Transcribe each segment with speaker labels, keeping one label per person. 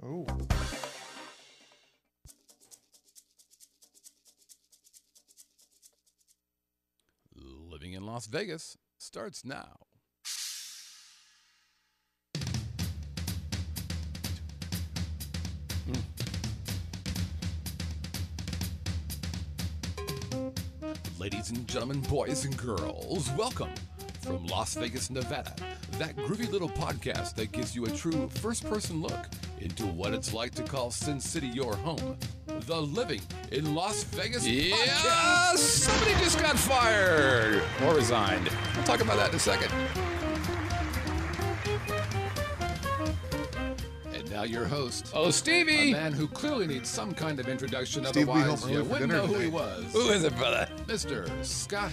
Speaker 1: Oh.
Speaker 2: Living in Las Vegas starts now. Hmm. Ladies and gentlemen, boys and girls, welcome from Las Vegas, Nevada. That groovy little podcast that gives you a true first person look into what it's like to call Sin City your home. The Living in Las Vegas
Speaker 3: Yeah,
Speaker 2: podcast.
Speaker 3: somebody just got fired or resigned.
Speaker 2: We'll talk about that in a second. And now your host,
Speaker 3: Oh, Stevie,
Speaker 2: a
Speaker 3: Stevie.
Speaker 2: man who clearly needs some kind of introduction,
Speaker 1: Steve, we
Speaker 2: otherwise
Speaker 1: home
Speaker 2: you
Speaker 1: early
Speaker 2: wouldn't know who he was.
Speaker 3: Who is it, brother?
Speaker 2: Mr. Scott.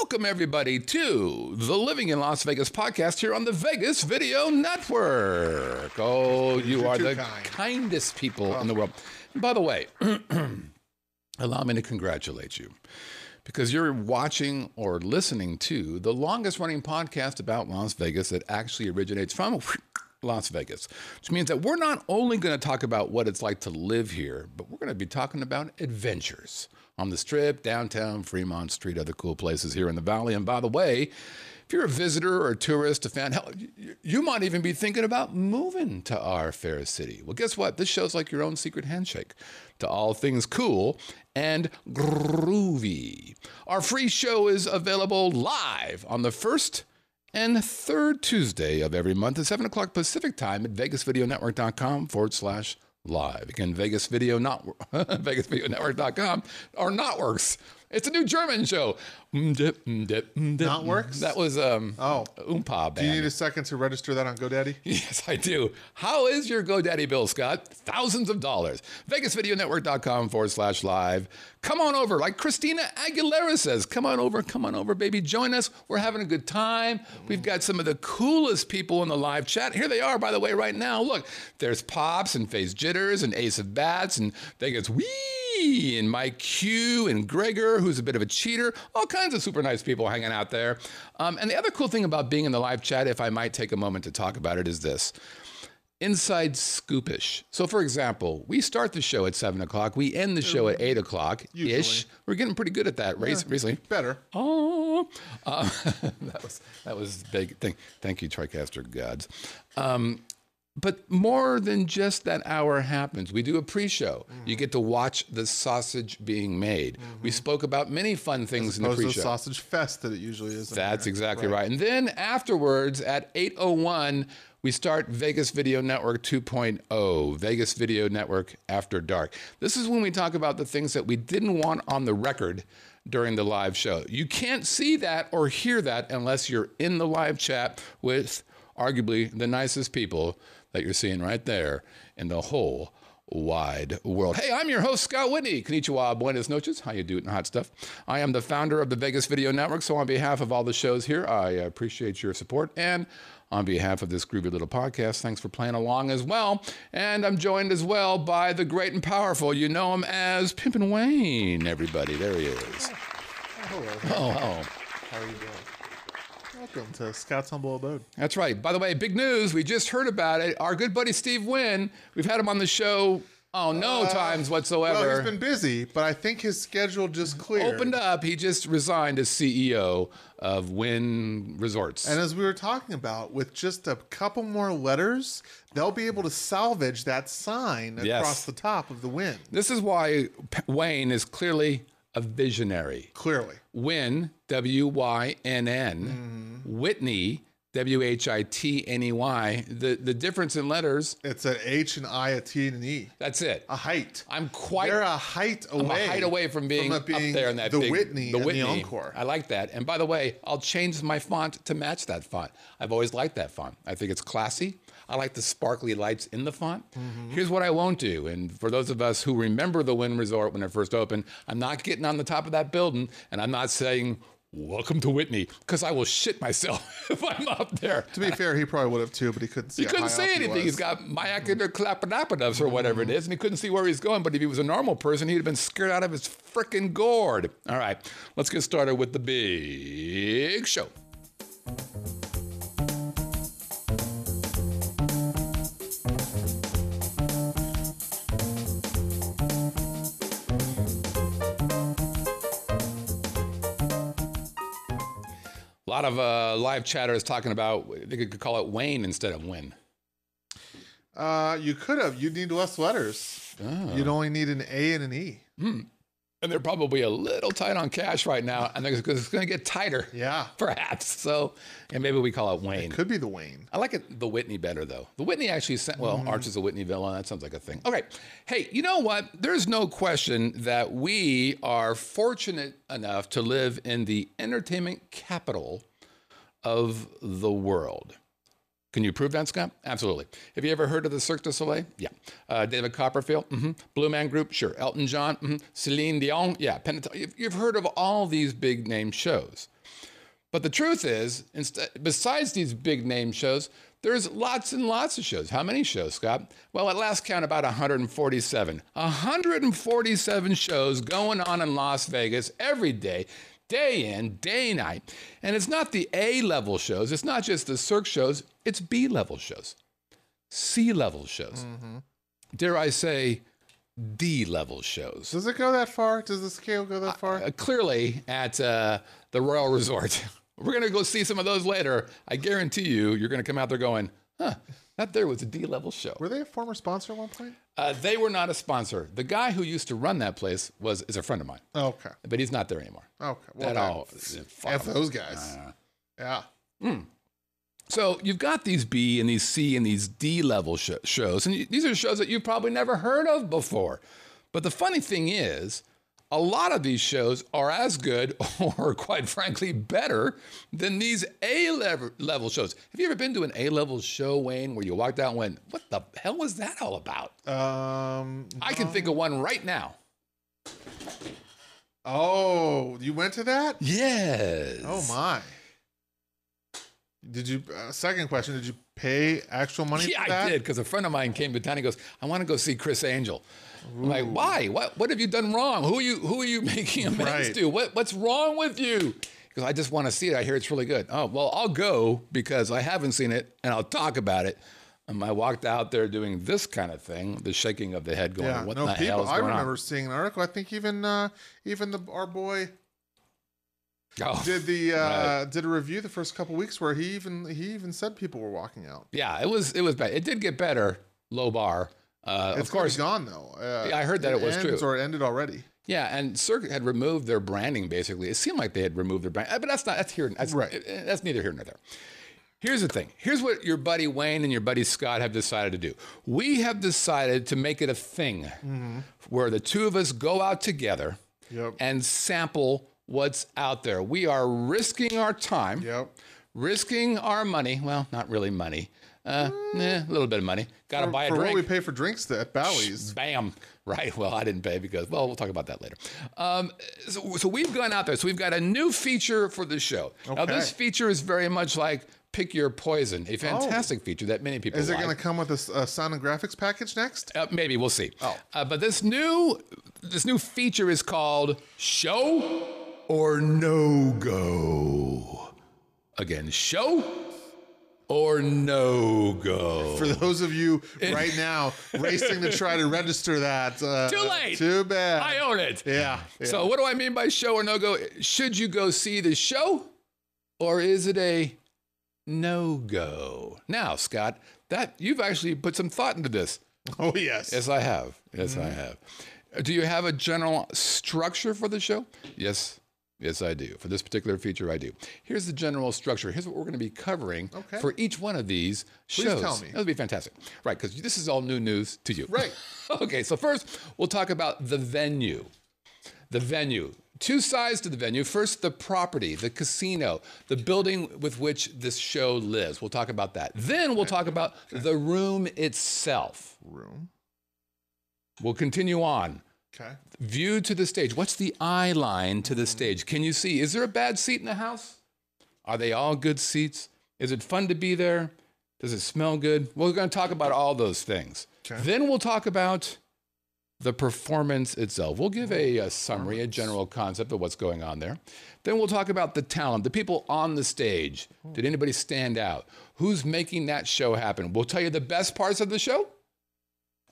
Speaker 2: Welcome, everybody, to the Living in Las Vegas podcast here on the Vegas Video Network. Oh, you
Speaker 1: You're
Speaker 2: are the
Speaker 1: kind.
Speaker 2: kindest people in the world. By the way, allow me to congratulate you because you're watching or listening to the longest running podcast about Las Vegas that actually originates from Las Vegas, which means that we're not only going to talk about what it's like to live here, but we're going to be talking about adventures on the strip, downtown, Fremont Street, other cool places here in the valley. And by the way, if you're a visitor or a tourist, a fan, hell, you, you might even be thinking about moving to our fair city. Well, guess what? This show's like your own secret handshake to all things cool and groovy. Our free show is available live on the first and third Tuesday of every month at 7 o'clock Pacific time at vegasvideonetwork.com forward slash live. Again, Vegas Video not vegasvideonetwork.com or not works. It's a new German show.
Speaker 1: Mm, mm, mm, Not works?
Speaker 2: That was um
Speaker 1: Oh.
Speaker 2: Oompa
Speaker 1: Do you need a second to register that on GoDaddy?
Speaker 2: Yes, I do. How is your GoDaddy bill, Scott? Thousands of dollars. VegasVideoNetwork.com forward slash live. Come on over. Like Christina Aguilera says, come on over, come on over, baby. Join us. We're having a good time. We've got some of the coolest people in the live chat. Here they are, by the way, right now. Look, there's Pops and Face Jitters and Ace of Bats and Vegas Wee and Mike Q and Gregor, who's a bit of a cheater. All kinds of super nice people hanging out there. Um, and the other cool thing about being in the live chat, if I might take a moment to talk about it, is this inside scoopish. So, for example, we start the show at seven o'clock, we end the show at eight o'clock ish. We're getting pretty good at that race recently.
Speaker 1: Better.
Speaker 2: Oh, uh, that was that was big. Thank, thank you, TriCaster gods. Um, but more than just that hour happens. We do a pre-show. You get to watch the sausage being made. We mm-hmm. spoke about many fun things in the pre-show.
Speaker 1: sausage fest that it usually is.
Speaker 2: That's
Speaker 1: there.
Speaker 2: exactly right. And then afterwards at 8:01 we start Vegas Video Network 2.0, Vegas Video Network After Dark. This is when we talk about the things that we didn't want on the record during the live show. You can't see that or hear that unless you're in the live chat with arguably the nicest people that you're seeing right there in the whole wide world. Hey, I'm your host, Scott Whitney. Konnichiwa, buenas noches. How you doing, hot stuff? I am the founder of the Vegas Video Network, so on behalf of all the shows here, I appreciate your support. And on behalf of this groovy little podcast, thanks for playing along as well. And I'm joined as well by the great and powerful. You know him as Pimpin' Wayne, everybody. There he is.
Speaker 1: Hello.
Speaker 2: Oh, oh.
Speaker 1: How are you doing? Welcome to Scott's Humble Abode.
Speaker 2: That's right. By the way, big news. We just heard about it. Our good buddy Steve Wynn, we've had him on the show, oh, no uh, times whatsoever.
Speaker 1: Well, he's been busy, but I think his schedule just cleared.
Speaker 2: opened up. He just resigned as CEO of Wynn Resorts.
Speaker 1: And as we were talking about, with just a couple more letters, they'll be able to salvage that sign
Speaker 2: Yes.
Speaker 1: across the top of the Wynn.
Speaker 2: this is why Wayne is clearly a visionary.
Speaker 1: Clearly.
Speaker 2: Wynn, W Y N N, Whitney, W H I T N E Y. The the difference in letters,
Speaker 1: It's an H, an I, a T, and an E.
Speaker 2: that's it.
Speaker 1: A height.
Speaker 2: I'm quite
Speaker 1: They're a height
Speaker 2: I'm
Speaker 1: away.
Speaker 2: a height away from being,
Speaker 1: it being
Speaker 2: up there in that
Speaker 1: the
Speaker 2: big,
Speaker 1: Whitney
Speaker 2: the
Speaker 1: and
Speaker 2: Whitney.
Speaker 1: the Encore.
Speaker 2: I like that. And by the way, I'll change my font to match that font. I've always liked that font. I think it's classy. I like the sparkly lights in the font.
Speaker 1: Mm-hmm.
Speaker 2: Here's what I won't do. And for those of us who remember the Wynn Resort when it first opened, I'm not getting on the top of that building and I'm not saying welcome to Whitney, because I will shit myself if I'm up there.
Speaker 1: To be fair, he probably would have too, but he couldn't see.
Speaker 2: He couldn't say
Speaker 1: up he
Speaker 2: anything. He's got myacid clapidopodus or whatever it is, and he couldn't see where he's going. But if he was a normal person, he'd have been scared out of his frickin' gourd. All right, let's get started with the big show. Lot of uh, live is talking about they could call it Wayne instead of Wynn.
Speaker 1: Uh, you could have. You'd need less letters.
Speaker 2: Oh.
Speaker 1: You'd only need an A and an E.
Speaker 2: And they're probably a little tight on cash right now, and it's going to get tighter,
Speaker 1: Yeah,
Speaker 2: perhaps. So, and maybe we call it Wayne.
Speaker 1: It could be the Wayne.
Speaker 2: I like it, the Whitney better though. The Whitney actually sent, well, Arch is a Whitney villain. That sounds like a thing. Okay. Hey, you know what? There's no question that we are fortunate enough to live in the entertainment capital of the world. Can you prove that, Scott? Absolutely. Have you ever heard of the Cirque du Soleil? Yeah. Uh, David Copperfield? hmm Blue Man Group? Sure. Elton John? hmm Celine Dion? Yeah. Pentat- you've- heard of all these big name shows. But the truth is, besides these big name shows, there's lots and lots of shows. How many shows, Scott? Well, at last count, about 147. 147 shows going on in Las Vegas every day, day in, day night. And it's not the A level shows, it's not just the Cirque shows, it's B level shows, C level shows. Dare I say, D level shows.
Speaker 1: Does it go that far? Does the scale go that far?
Speaker 2: Uh, clearly at uh, the Royal Resort. We're going to go see some of those later. I guarantee you, you're going to come out there going, huh, that there was a D level show.
Speaker 1: Were they a former sponsor at one point?
Speaker 2: Uh, they were not a sponsor. The guy who used to run that place was is a friend of mine,
Speaker 1: Okay.
Speaker 2: but he's not there anymore.
Speaker 1: Okay. Well, then,
Speaker 2: all.
Speaker 1: F those guys. yeah.
Speaker 2: So you've got these B and these C and these D level sh- shows, and y- these are shows that you've probably never heard of before. But the funny thing is, a lot of these shows are as good, or quite frankly, better than these A level shows. Have you ever been to an A level show, Wayne, where you walked out and went, "What the hell was that all about?"
Speaker 1: Um.
Speaker 2: I can think of one right now.
Speaker 1: Oh, you went to that?
Speaker 2: Yes.
Speaker 1: Oh my. Did you? Uh, second question. Did you pay actual money
Speaker 2: Yeah,
Speaker 1: for that?
Speaker 2: I did because a friend of mine came to town. He goes, "I want to go see Criss Angel." I'm like, "Why? What? What have you done wrong? Who are you? Who are you making amends
Speaker 1: Right.
Speaker 2: to? What? What's wrong with you?" Because I just want to see it. I hear it's really good. Oh well, I'll go because I haven't seen it and I'll talk about it. And I walked out there doing this kind of thing, the shaking of the head, going,
Speaker 1: Yeah.
Speaker 2: "What
Speaker 1: no
Speaker 2: the hell
Speaker 1: people.
Speaker 2: is
Speaker 1: I remember
Speaker 2: on?"
Speaker 1: seeing an article. I think even uh, even the our boy
Speaker 2: Oh,
Speaker 1: did the uh, did a review the first couple weeks where he even he even said people were walking out.
Speaker 2: yeah, it was it was bad. It did get better, low bar. Uh,
Speaker 1: It's
Speaker 2: of course,
Speaker 1: gone though. Uh,
Speaker 2: I heard that it was
Speaker 1: ends
Speaker 2: true.
Speaker 1: or it ended already.
Speaker 2: Yeah, and Cirque had removed their branding. Basically, it seemed like they had removed their brand, but that's not. That's here. That's,
Speaker 1: Right.
Speaker 2: That's neither here nor there. Here's the thing. Here's what your buddy Wayne and your buddy Scott have decided to do. We have decided to make it a thing
Speaker 1: Mm-hmm.
Speaker 2: where the two of us go out together
Speaker 1: Yep.
Speaker 2: and sample what's out there. We are risking our time,
Speaker 1: Yep.
Speaker 2: risking our money. Well, not really money. Uh, eh, a little bit of money. Got to buy a
Speaker 1: for
Speaker 2: drink.
Speaker 1: what we pay for drinks at Bally's.
Speaker 2: Bam. Right. Well, I didn't pay because, well, we'll talk about that later. Um, so, so we've gone out there. So we've got a new feature for the show. Now, this feature is very much like Pick Your Poison, a fantastic feature that many people
Speaker 1: Oh. Is it
Speaker 2: like.
Speaker 1: going to come with a, s- a sound and graphics package next?
Speaker 2: Uh, maybe we'll see.
Speaker 1: Oh.
Speaker 2: Uh, but this new this new feature is called Show or No Go. Again, Show or No Go.
Speaker 1: For those of you right now racing to try to register that, uh,
Speaker 2: Too late.
Speaker 1: Too bad.
Speaker 2: I own it.
Speaker 1: yeah. yeah.
Speaker 2: So what do I mean by show or no go? Should you go see the show or is it a no go? Now, Scott, that you've actually put some thought into this.
Speaker 1: oh yes.
Speaker 2: Yes, I have. Yes, I
Speaker 1: Mm-hmm.
Speaker 2: have. Do you have a general structure for the show? Yes. Yes, I do. For this particular feature, I do. Here's the general structure. Here's what we're going to be covering
Speaker 1: Okay.
Speaker 2: for each one of these shows.
Speaker 1: tell me.
Speaker 2: That would be fantastic. Right, because this is all new news to you.
Speaker 1: Right.
Speaker 2: okay, so first, we'll talk about the venue. The venue. Two sides to the venue. First, the property, the casino, the building with which this show lives. We'll talk about that. Then we'll talk about the room itself.
Speaker 1: Room.
Speaker 2: We'll continue on.
Speaker 1: Okay.
Speaker 2: View to the stage. What's the eye line to the mm-hmm. stage? Can you see? Is there a bad seat in the house? Are they all good seats? Is it fun to be there? Does it smell good? We're going to talk about all those things.
Speaker 1: Okay.
Speaker 2: Then we'll talk about the performance itself. We'll give a, a summary, a general concept of what's going on there. Then we'll talk about the talent, the people on the stage. Hmm. Did anybody stand out? Who's making that show happen? We'll tell you the best parts of the show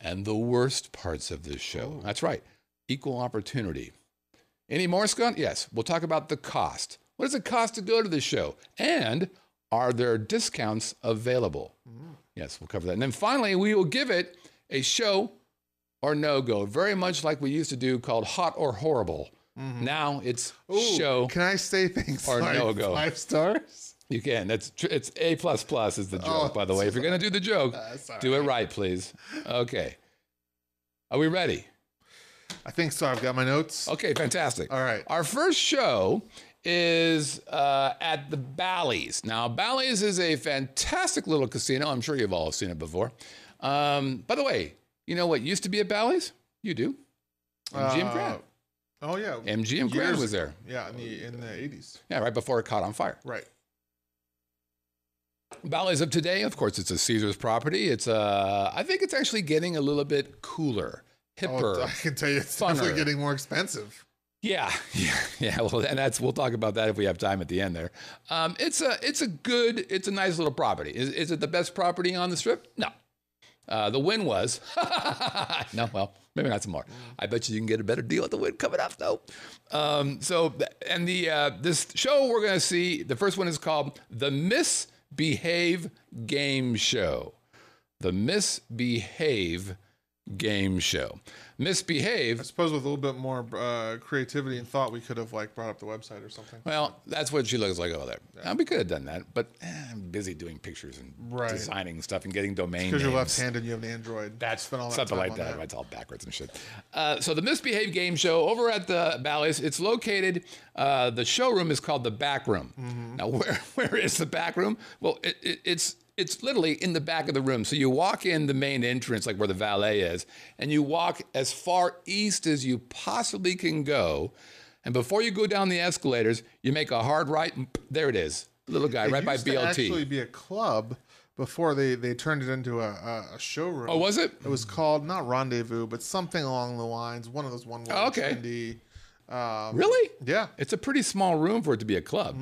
Speaker 2: and the worst parts of this show. Oh. That's right, equal opportunity. Any more, Scott? Yes. We'll talk about the cost. What does it cost to go to the show? And are there discounts available? Mm. Yes, we'll cover that. And then finally, we will give it a show or no go, very much like we used to do called Hot or Horrible. Mm-hmm. Now it's
Speaker 1: Ooh,
Speaker 2: show.
Speaker 1: Can I say things
Speaker 2: or
Speaker 1: like
Speaker 2: no go.
Speaker 1: five stars?
Speaker 2: You can. That's tr- it's a plus plus is the joke,
Speaker 1: Oh,
Speaker 2: by the way. If you're gonna do the joke,
Speaker 1: all
Speaker 2: do it
Speaker 1: right.
Speaker 2: please. Okay. Are we ready?
Speaker 1: I think so. I've got my notes.
Speaker 2: Okay, fantastic.
Speaker 1: All right.
Speaker 2: Our first show is uh, at the Bally's. Now, Bally's is a fantastic little casino. I'm sure you've all seen it before. Um, by the way, you know what used to be at Bally's? You do. MGM
Speaker 1: Uh,
Speaker 2: Grand.
Speaker 1: Oh yeah.
Speaker 2: MGM Grand was there.
Speaker 1: Yeah, in the in the eighties.
Speaker 2: Yeah, right before it caught on fire.
Speaker 1: Right.
Speaker 2: Bally's of today, of course, it's a Caesar's property. It's uh, I think it's actually getting a little bit cooler,
Speaker 1: Oh,
Speaker 2: hipper.
Speaker 1: I can tell you, it's
Speaker 2: funner.
Speaker 1: definitely getting more expensive.
Speaker 2: Yeah, yeah, yeah. Well, and that's we'll talk about that if we have time at the end there. Um, it's a it's a good it's a nice little property. Is is it the best property on the strip? No. Uh, the Wynn was no. Well, maybe not some more. I bet you you can get a better deal at the Wynn coming up though. Um, so and the uh, this show we're gonna see the first one is called the Miss Behave Game Show. The Miss Behave Game Show. Miss Behave
Speaker 1: I suppose with a little bit more uh, creativity and thought, we could have like brought up the website or something.
Speaker 2: Well, that's what she looks like over there. Now, we could have done that, but eh, I'm busy doing pictures and
Speaker 1: Right.
Speaker 2: designing stuff and getting domain
Speaker 1: Because you're left-handed, you have an Android.
Speaker 2: That's
Speaker 1: Spend all that
Speaker 2: something like that. Right, it's all backwards and shit. Uh, so the Miss Behave Game Show over at the Bally's. It's located. Uh, the showroom is called the Back Room.
Speaker 1: Mm-hmm.
Speaker 2: Now, where where is the back room? Well, it, it, it's it's literally in the back of the room. So you walk in the main entrance, like where the valet is, and you walk as far east as you possibly can go. And before you go down the escalators, you make a hard right. And there it is, little guy
Speaker 1: It
Speaker 2: right by BLT.
Speaker 1: actually be a club before they they turned it into a, a, showroom.
Speaker 2: oh, was it?
Speaker 1: It was called not Rendezvous, but something along the lines. One of those one.
Speaker 2: Oh, okay.
Speaker 1: Trendy, um,
Speaker 2: Really?
Speaker 1: yeah.
Speaker 2: It's a pretty small room for it to be a club.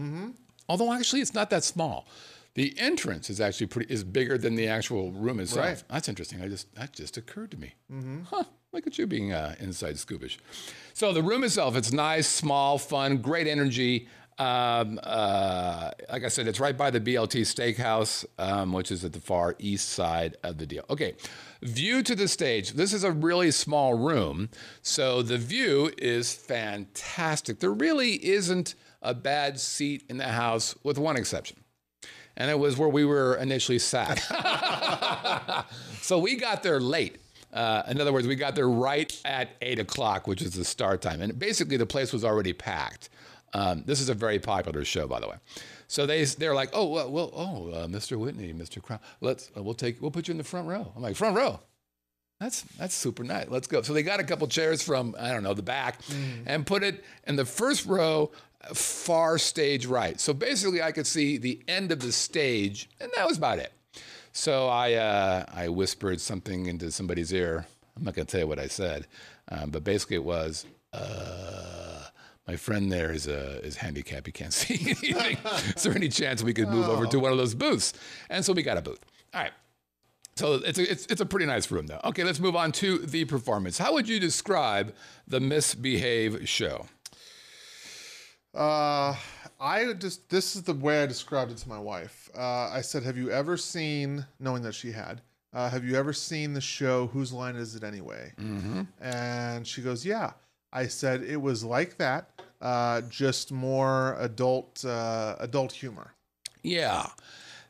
Speaker 2: Although actually, it's not that small. The entrance is actually pretty is bigger than the actual room itself.
Speaker 1: Right.
Speaker 2: That's interesting. I just that just occurred to me. Huh? Look at you being uh, inside scoopish. So the room itself, it's nice, small, fun, great energy. Um, uh, like I said, it's right by the BLT Steakhouse, um, which is at the far east side of the deal. Okay, view to the stage. This is a really small room, so the view is fantastic. There really isn't a bad seat in the house, with one exception and it was where we were initially sat. so we got there late. Uh, in other words, we got there right at eight o'clock, which is the start time, and basically the place was already packed. Um, this is a very popular show, by the way. So they they're like, oh well, well oh uh, Mr. Whitney, Mr. Crown, let's uh, we'll take we'll put you in the front row. I'm like front row. That's that's super nice. Let's go. So they got a couple chairs from I don't know the back, and put it in the first row, far stage right. So basically, I could see the end of the stage, and that was about it. So I uh, I whispered something into somebody's ear. I'm not going to tell you what I said, um, but basically it was. Uh, my friend there is uh, is handicapped. He can't see anything. is there any chance we could move over to one of those booths? And so we got a booth. All right. So it's a, it's, it's a pretty nice room, though. Okay, let's move on to the performance. How would you describe the Miss Behave show?
Speaker 1: Uh, I just this is the way I described it to my wife. Uh, I said, "Have you ever seen?" Knowing that she had, uh, have you ever seen the show Whose Line Is It Anyway? Mm-hmm. And she goes, "Yeah." I said it was like that, uh, just more adult uh, adult humor.
Speaker 2: Yeah,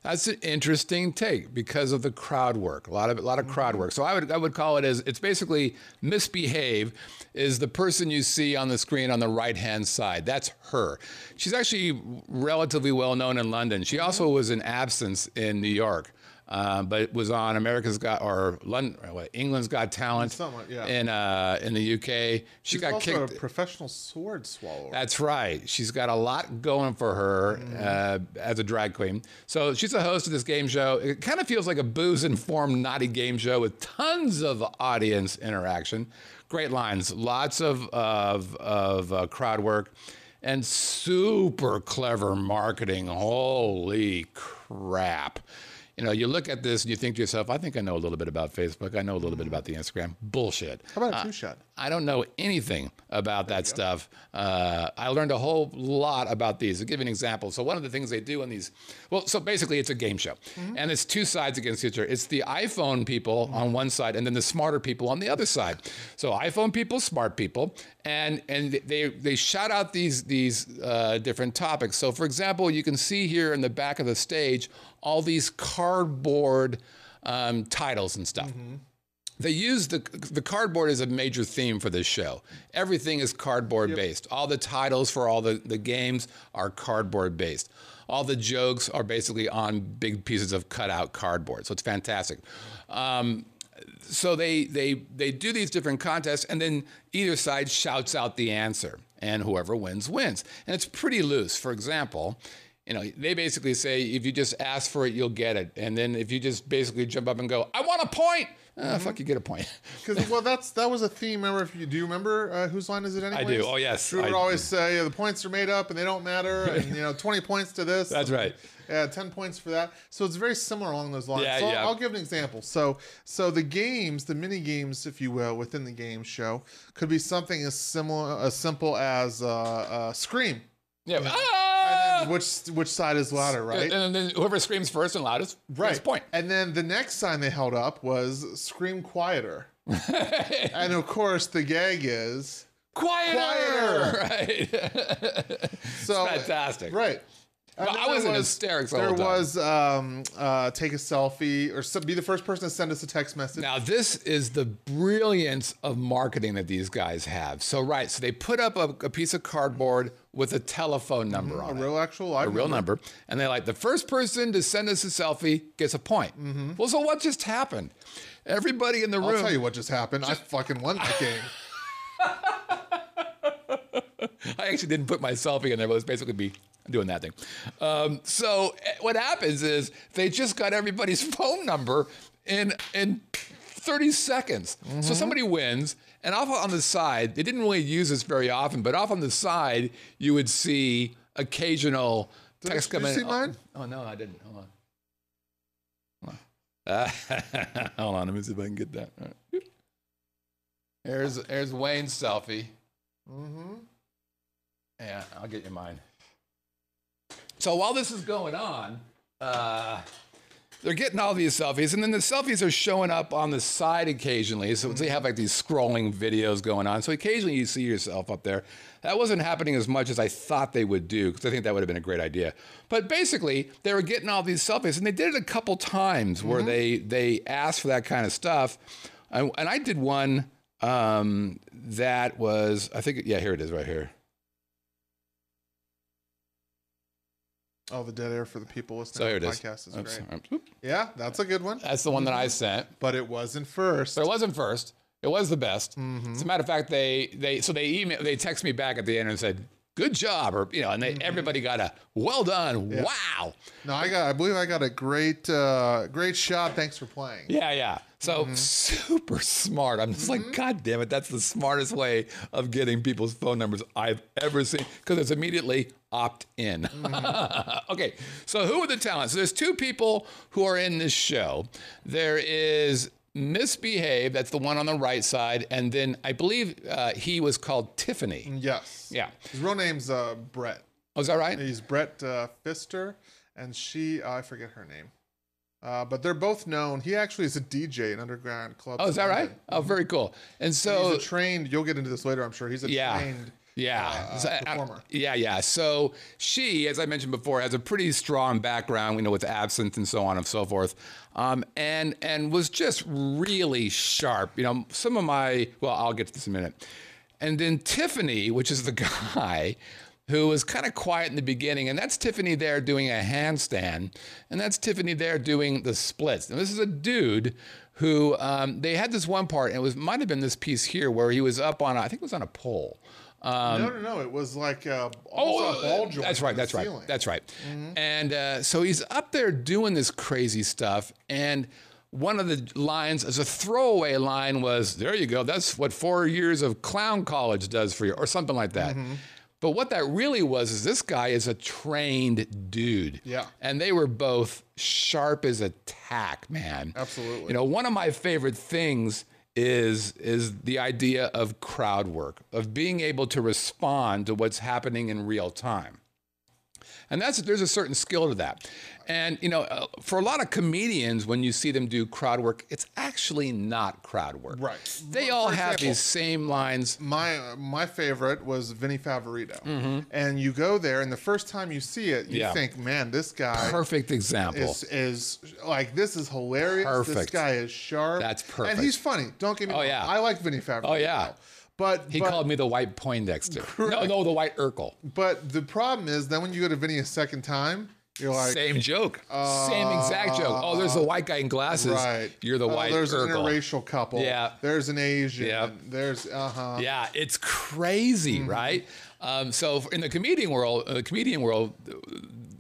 Speaker 2: that's an interesting take because of the crowd work. A lot of a lot of crowd mm-hmm. work. So I would I would call it as it's basically Miss Behave is the person you see on the screen on the right hand side. That's her. She's actually relatively well known in London. She mm-hmm. also was in absinthe in New York. Uh, but it was on America's Got or London, what, England's Got Talent
Speaker 1: Somewhat, yeah.
Speaker 2: in uh, in the UK. She
Speaker 1: She's
Speaker 2: got
Speaker 1: also
Speaker 2: kicked.
Speaker 1: a professional sword swallower.
Speaker 2: That's right. She's got a lot going for her uh, as a drag queen. So she's a host of this game show. It kind of feels like a booze informed, naughty game show with tons of audience interaction. Great lines, lots of of, of uh, crowd work, and super clever marketing. Holy crap! You know, you look at this and you think to yourself, I think I know a little bit about Facebook. I know a little bit about the Instagram. Bullshit.
Speaker 1: How about a two shot?
Speaker 2: I don't know anything about that stuff. Uh, I learned a whole lot about these. I'll give you an example. So one of the things they do in these, well, so basically it's a game show, and it's two sides against each other. It's the iPhone people on one side, and then the smarter people on the other side. So iPhone people, smart people, and and they they shout out these these uh, different topics. So for example, you can see here in the back of the stage all these cardboard um, titles and stuff they use the the cardboard as a major theme for this show. Everything is cardboard based. All the titles for all the, the games are cardboard based. All the jokes are basically on big pieces of cutout cardboard. So it's fantastic. Um, so they they they do these different contests, and then either side shouts out the answer, and whoever wins wins. And it's pretty loose. For example. You know, they basically say if you just ask for it, you'll get it. And then if you just basically jump up and go, I want a point, ah, fuck, you get a point.
Speaker 1: Because well, that's that was a theme. Remember, if you do you remember uh, whose line is it? Anyways?
Speaker 2: do. Oh, yes.
Speaker 1: Would
Speaker 2: I-
Speaker 1: always say the points are made up and they don't matter, and you know, twenty points to this.
Speaker 2: That's
Speaker 1: and,
Speaker 2: right.
Speaker 1: Yeah, ten points for that. So it's very similar along those lines.
Speaker 2: Yeah,
Speaker 1: so
Speaker 2: yeah.
Speaker 1: I'll give an example. So so the games, the mini games, if you will, within the game show, could be something as similar, as simple as uh, uh, Scream.
Speaker 2: Yeah.
Speaker 1: And
Speaker 2: Ah!
Speaker 1: Then which which side is louder, right?
Speaker 2: And then whoever screams first and loudest
Speaker 1: Right.
Speaker 2: point.
Speaker 1: And then the next sign they held up was "Scream Quieter," and of course the gag is
Speaker 2: Quieter. Right.
Speaker 1: so
Speaker 2: Fantastic.
Speaker 1: Right.
Speaker 2: Well, I was in hysterics the
Speaker 1: There
Speaker 2: time.
Speaker 1: was um, uh, take a selfie or be the first person to send us a text message.
Speaker 2: Now, this is the brilliance of marketing that these guys have. So, right, so they put up a, a piece of cardboard with a telephone number
Speaker 1: a
Speaker 2: on it.
Speaker 1: real actual live
Speaker 2: a real number. And they're like, the first person to send us a selfie gets a point. Well, so what just happened? Everybody in the room I'll
Speaker 1: tell you what just happened. I fucking won that game.
Speaker 2: I actually didn't put my selfie in there, but it's basically me doing that thing. Um, so eh, what happens is they just got everybody's phone number in in 30 seconds. So somebody wins, and off on the side, they didn't really use this very often, but off on the side, you would see occasional text
Speaker 1: did you
Speaker 2: come in.
Speaker 1: see mine?
Speaker 2: Oh, oh, no, I didn't. Hold on. Hold on. hold on, let me see if I can get that. Right. There's, there's Wayne's selfie.
Speaker 1: Mm-hmm.
Speaker 2: Yeah, I'll get you mine. So while this is going on, uh, they're getting all these selfies, and then the selfies are showing up on the side occasionally. So they have like these scrolling videos going on. So occasionally you see yourself up there. That wasn't happening as much as I thought they would do, because I think that would have been a great idea. But basically, they were getting all these selfies, and they did it a couple times where they they asked for that kind of stuff. And, and I did one um, that was, I think, yeah, here it is right here.
Speaker 1: Oh, the dead air for the people listening
Speaker 2: So here
Speaker 1: to the podcast is
Speaker 2: Oops,
Speaker 1: great.
Speaker 2: oops.
Speaker 1: Yeah, that's a good one.
Speaker 2: That's the one that I sent.
Speaker 1: But it wasn't first.
Speaker 2: So it wasn't first. It was the best. As a matter of fact, they they so they email they text me back at the end and said, "Good job," or you know, and they, mm-hmm. everybody got a "Well done," "Wow."
Speaker 1: No, I got. I believe I got a great, uh, great shot. Thanks for playing.
Speaker 2: Yeah, yeah. So mm-hmm. super smart. I'm just like, mm-hmm. God damn it, that's the smartest way of getting people's phone numbers I've ever seen because it's immediately opt in. okay, so who are the talents? So there's two people who are in this show. There is Miss Behave, that's the one on the right side, and then I believe uh, he was called Tiffany.
Speaker 1: Yes.
Speaker 2: Yeah.
Speaker 1: His real name's uh, Brett.
Speaker 2: Oh, is that right?
Speaker 1: He's Brett uh, Pfister, and she, I forget her name. Uh, but they're both known. He actually is a DJ in underground clubs.
Speaker 2: Oh, is that right?
Speaker 1: London.
Speaker 2: Oh, very cool. And so
Speaker 1: He's a trained. You'll get into this later, I'm sure. He's a
Speaker 2: Yeah.
Speaker 1: trained.
Speaker 2: Yeah.
Speaker 1: uh,
Speaker 2: uh,
Speaker 1: performer.
Speaker 2: yeah, yeah. So she, as I mentioned before, has a pretty strong background, you know, with absinthe and so on and so forth. Um, and and was just really sharp. You know, some of my well, I'll get to this in a minute. And then Tiffany, which is the guy, who was kind of quiet in the beginning, and that's Tiffany there doing a handstand, and that's Tiffany there doing the splits. Now this is a dude who um, they had this one part, and it was might have been this piece here where he was up on, a, I think it was on a pole.
Speaker 1: No, no, no. It was like uh, almost a ball joint.
Speaker 2: Um, oh, that's right. That's right. That's right. And uh, so he's up there doing this crazy stuff, and one of the lines, as a throwaway line, was, "There you go. That's what four years of clown college does for you," or something like that. But what that really was is this guy is a trained dude.
Speaker 1: Yeah.
Speaker 2: And they were both sharp as a tack, man.
Speaker 1: Absolutely.
Speaker 2: You know, one of my favorite things is is the idea of crowd work, of being able to respond to what's happening in real time. And that's there's a certain skill to that. And you know, uh, for a lot of comedians, when you see them do crowd work, it's actually not crowd work.
Speaker 1: Right.
Speaker 2: They
Speaker 1: For
Speaker 2: all have
Speaker 1: example,
Speaker 2: these same lines.
Speaker 1: My my favorite was Vinnie Favorito, and you go there, and the first time you see it, you
Speaker 2: Mm-hmm. Yeah.
Speaker 1: think, "Man, this guy
Speaker 2: Perfect example.
Speaker 1: is is like this is hilarious. This
Speaker 2: Perfect.
Speaker 1: guy is sharp.
Speaker 2: That's perfect.
Speaker 1: and he's funny. Don't get me
Speaker 2: Oh,
Speaker 1: wrong.
Speaker 2: yeah.
Speaker 1: I like Vinnie Favorito.
Speaker 2: Oh, yeah.
Speaker 1: But
Speaker 2: he
Speaker 1: but,
Speaker 2: called me the white Poindexter. No, no, the white Urkel.
Speaker 1: But the problem is, then when you go to Vinnie a second time, you're like,
Speaker 2: Same joke. Same exact joke. Oh, there's the white guy in glasses.
Speaker 1: right?
Speaker 2: You're the
Speaker 1: Oh,
Speaker 2: white
Speaker 1: There's an
Speaker 2: Urkel.
Speaker 1: interracial couple.
Speaker 2: Yeah.
Speaker 1: There's an Asian.
Speaker 2: Yep.
Speaker 1: There's uh huh.
Speaker 2: Yeah, it's crazy,
Speaker 1: Mm-hmm.
Speaker 2: right? Um, so in the comedian world, uh, the comedian world, uh,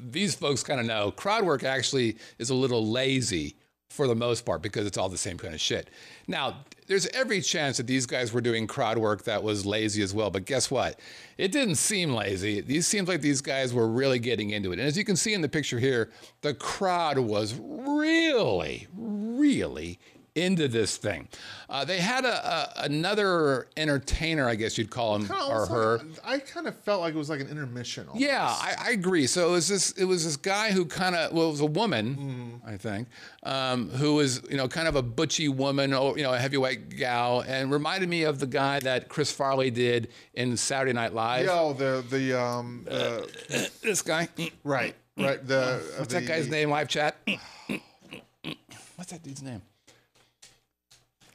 Speaker 2: these folks kind of know crowd work actually is a little lazy for the most part because it's all the same kind of shit. Now, there's every chance that these guys were doing crowd work that was lazy as well, but guess what? It didn't seem lazy. These seems like these guys were really getting into it. And as you can see in the picture here, the crowd was really, really into this thing. Uh, they had a, a another entertainer, I guess you'd call him
Speaker 1: Kinda
Speaker 2: or her.
Speaker 1: like- I kind of felt like it was like an intermission. almost.
Speaker 2: Yeah, I, I agree. So it was this it was this guy who kind of well, it was a woman, I think, um, who was you know kind of a butchy woman or you know a heavyweight gal, and reminded me of the guy that Chris Farley did in Saturday Night Live.
Speaker 1: Yo, the the um uh,
Speaker 2: This guy.
Speaker 1: right right the
Speaker 2: What's
Speaker 1: the,
Speaker 2: that guy's name? Live chat. What's that dude's name?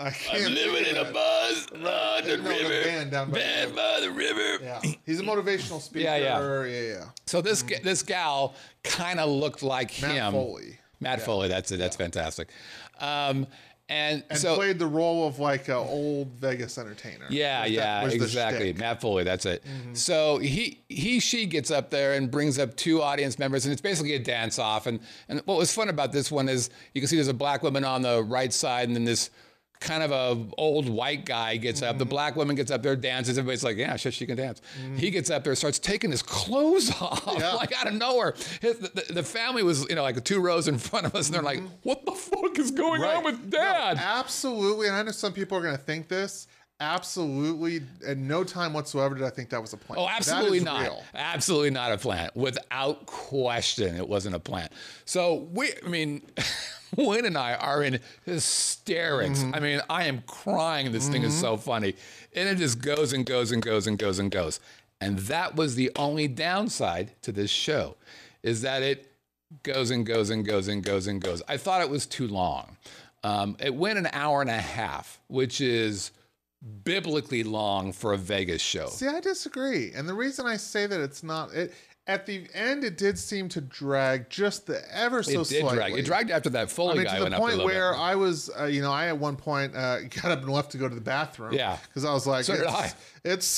Speaker 1: I can't
Speaker 2: Living in a buzz on the
Speaker 1: no, the band down by
Speaker 2: band by the river.
Speaker 1: Yeah, he's a motivational speaker.
Speaker 2: Yeah, yeah.
Speaker 1: yeah, yeah.
Speaker 2: So this ga- this gal kind of looked like him.
Speaker 1: Matt
Speaker 2: him.
Speaker 1: Foley.
Speaker 2: Matt Foley. That's it. That's fantastic. Um, and,
Speaker 1: And
Speaker 2: so
Speaker 1: played the role of like an old Vegas entertainer.
Speaker 2: yeah,
Speaker 1: Was
Speaker 2: yeah,
Speaker 1: was
Speaker 2: exactly. Matt Foley. That's it.
Speaker 1: Mm-hmm.
Speaker 2: So he he she gets up there and brings up two audience members, and it's basically a dance off. And and what was fun about this one is you can see there's a black woman on the right side, and then this. Kind of a old white guy gets up. The
Speaker 1: Mm-hmm.
Speaker 2: black woman gets up there, dances. Everybody's like, "Yeah, shit, she can dance." He gets up there, starts taking his clothes off,
Speaker 1: Yeah.
Speaker 2: like out of nowhere. His, the, the- family was, you know, like two rows in front of us, and they're like, "What the fuck is going on with
Speaker 1: Mm-hmm. No,
Speaker 2: Dad?"
Speaker 1: absolutely. And I know some people are going to think this. Absolutely. At no time whatsoever did I think that was a plan.
Speaker 2: Oh, absolutely not.
Speaker 1: Real.
Speaker 2: Absolutely not a plant. Without question, it wasn't a plant. So we, I mean, Wayne and I are in hysterics.
Speaker 1: Mm-hmm.
Speaker 2: I mean, I am crying. This thing is so funny, and it just goes and goes and goes and goes and goes. And that was the only downside to this show, is that it goes and goes and goes and goes and goes. I thought it was too long. Um, it went an hour and a half, which is biblically long for a Vegas show.
Speaker 1: See, I disagree. And the reason I say that it's not it at the end it did seem to drag just the ever so
Speaker 2: it did
Speaker 1: slightly.
Speaker 2: drag. It dragged after that Foley
Speaker 1: I mean,
Speaker 2: guy
Speaker 1: to the
Speaker 2: a
Speaker 1: point where
Speaker 2: bit.
Speaker 1: I was, uh, you know, I at one point uh, got up and left to go to the bathroom.
Speaker 2: Yeah.
Speaker 1: because I was like,
Speaker 2: So
Speaker 1: it's,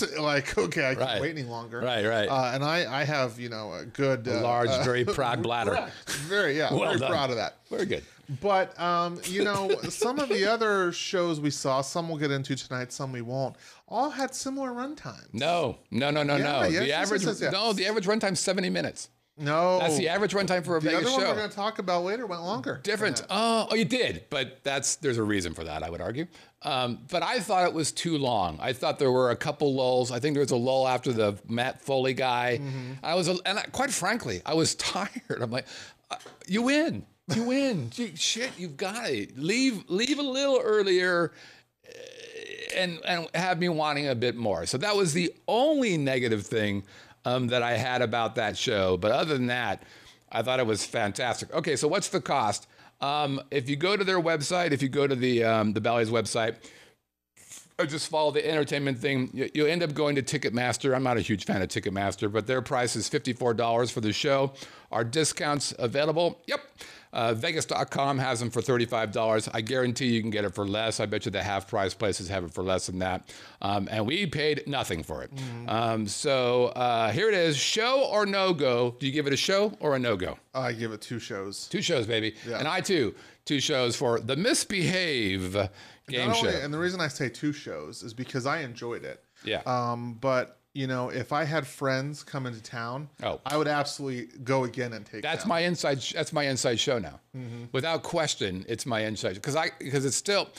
Speaker 1: it's like okay, I can't
Speaker 2: Right.
Speaker 1: wait any longer.
Speaker 2: Right, right.
Speaker 1: Uh, and I, I have, you know, a good, uh,
Speaker 2: large,
Speaker 1: uh,
Speaker 2: very proud bladder.
Speaker 1: Very, yeah,
Speaker 2: Well
Speaker 1: very
Speaker 2: done.
Speaker 1: proud of that.
Speaker 2: Very good.
Speaker 1: But um, you know, some of the other shows we saw, some we'll get into tonight, some we won't, all had similar runtimes.
Speaker 2: No, no, no, no,
Speaker 1: Yeah,
Speaker 2: no. the average,
Speaker 1: yes.
Speaker 2: no, the average runtime's seventy minutes.
Speaker 1: No,
Speaker 2: That's the average runtime for a video.
Speaker 1: The
Speaker 2: Vegas
Speaker 1: other one
Speaker 2: show.
Speaker 1: we're going to talk about later went longer.
Speaker 2: Different. Oh, oh, you did, but that's there's a reason for that. I would argue. Um, but I thought it was too long. I thought there were a couple lulls. I think there was a lull after the Matt Foley guy.
Speaker 1: Mm-hmm.
Speaker 2: I was, and I, quite frankly, I was tired. I'm like, uh, you win, you win. Gee, shit, you've got it. Leave, leave a little earlier. uh, And, and have me wanting a bit more. So that was the only negative thing um, that I had about that show. But other than that, I thought it was fantastic. Okay, so what's the cost? Um, if you go to their website, if you go to the um, the Bally's website, or just follow the entertainment thing, you, you end up going to Ticketmaster. I'm not a huge fan of Ticketmaster, but their price is $54 for the show. Are discounts available? Yep. Uh, Vegas.com has them for $35. I guarantee you can get it for less. I bet you the half price places have it for less than that. Um, and we paid nothing for it. Um, so uh, here it is show or no go. Do you give it a show or a no go?
Speaker 1: I give it two shows.
Speaker 2: Two shows, baby. Yeah. And I too, two shows for the Miss Behave game
Speaker 1: Not
Speaker 2: show.
Speaker 1: and the reason I say two shows is because I enjoyed it.
Speaker 2: Yeah.
Speaker 1: Um, but you know, if I had friends come into town,
Speaker 2: Oh.
Speaker 1: I would absolutely go again and take.
Speaker 2: That's
Speaker 1: them.
Speaker 2: my inside. That's my inside show now,
Speaker 1: Mm-hmm.
Speaker 2: without question. It's my inside because I because it's still.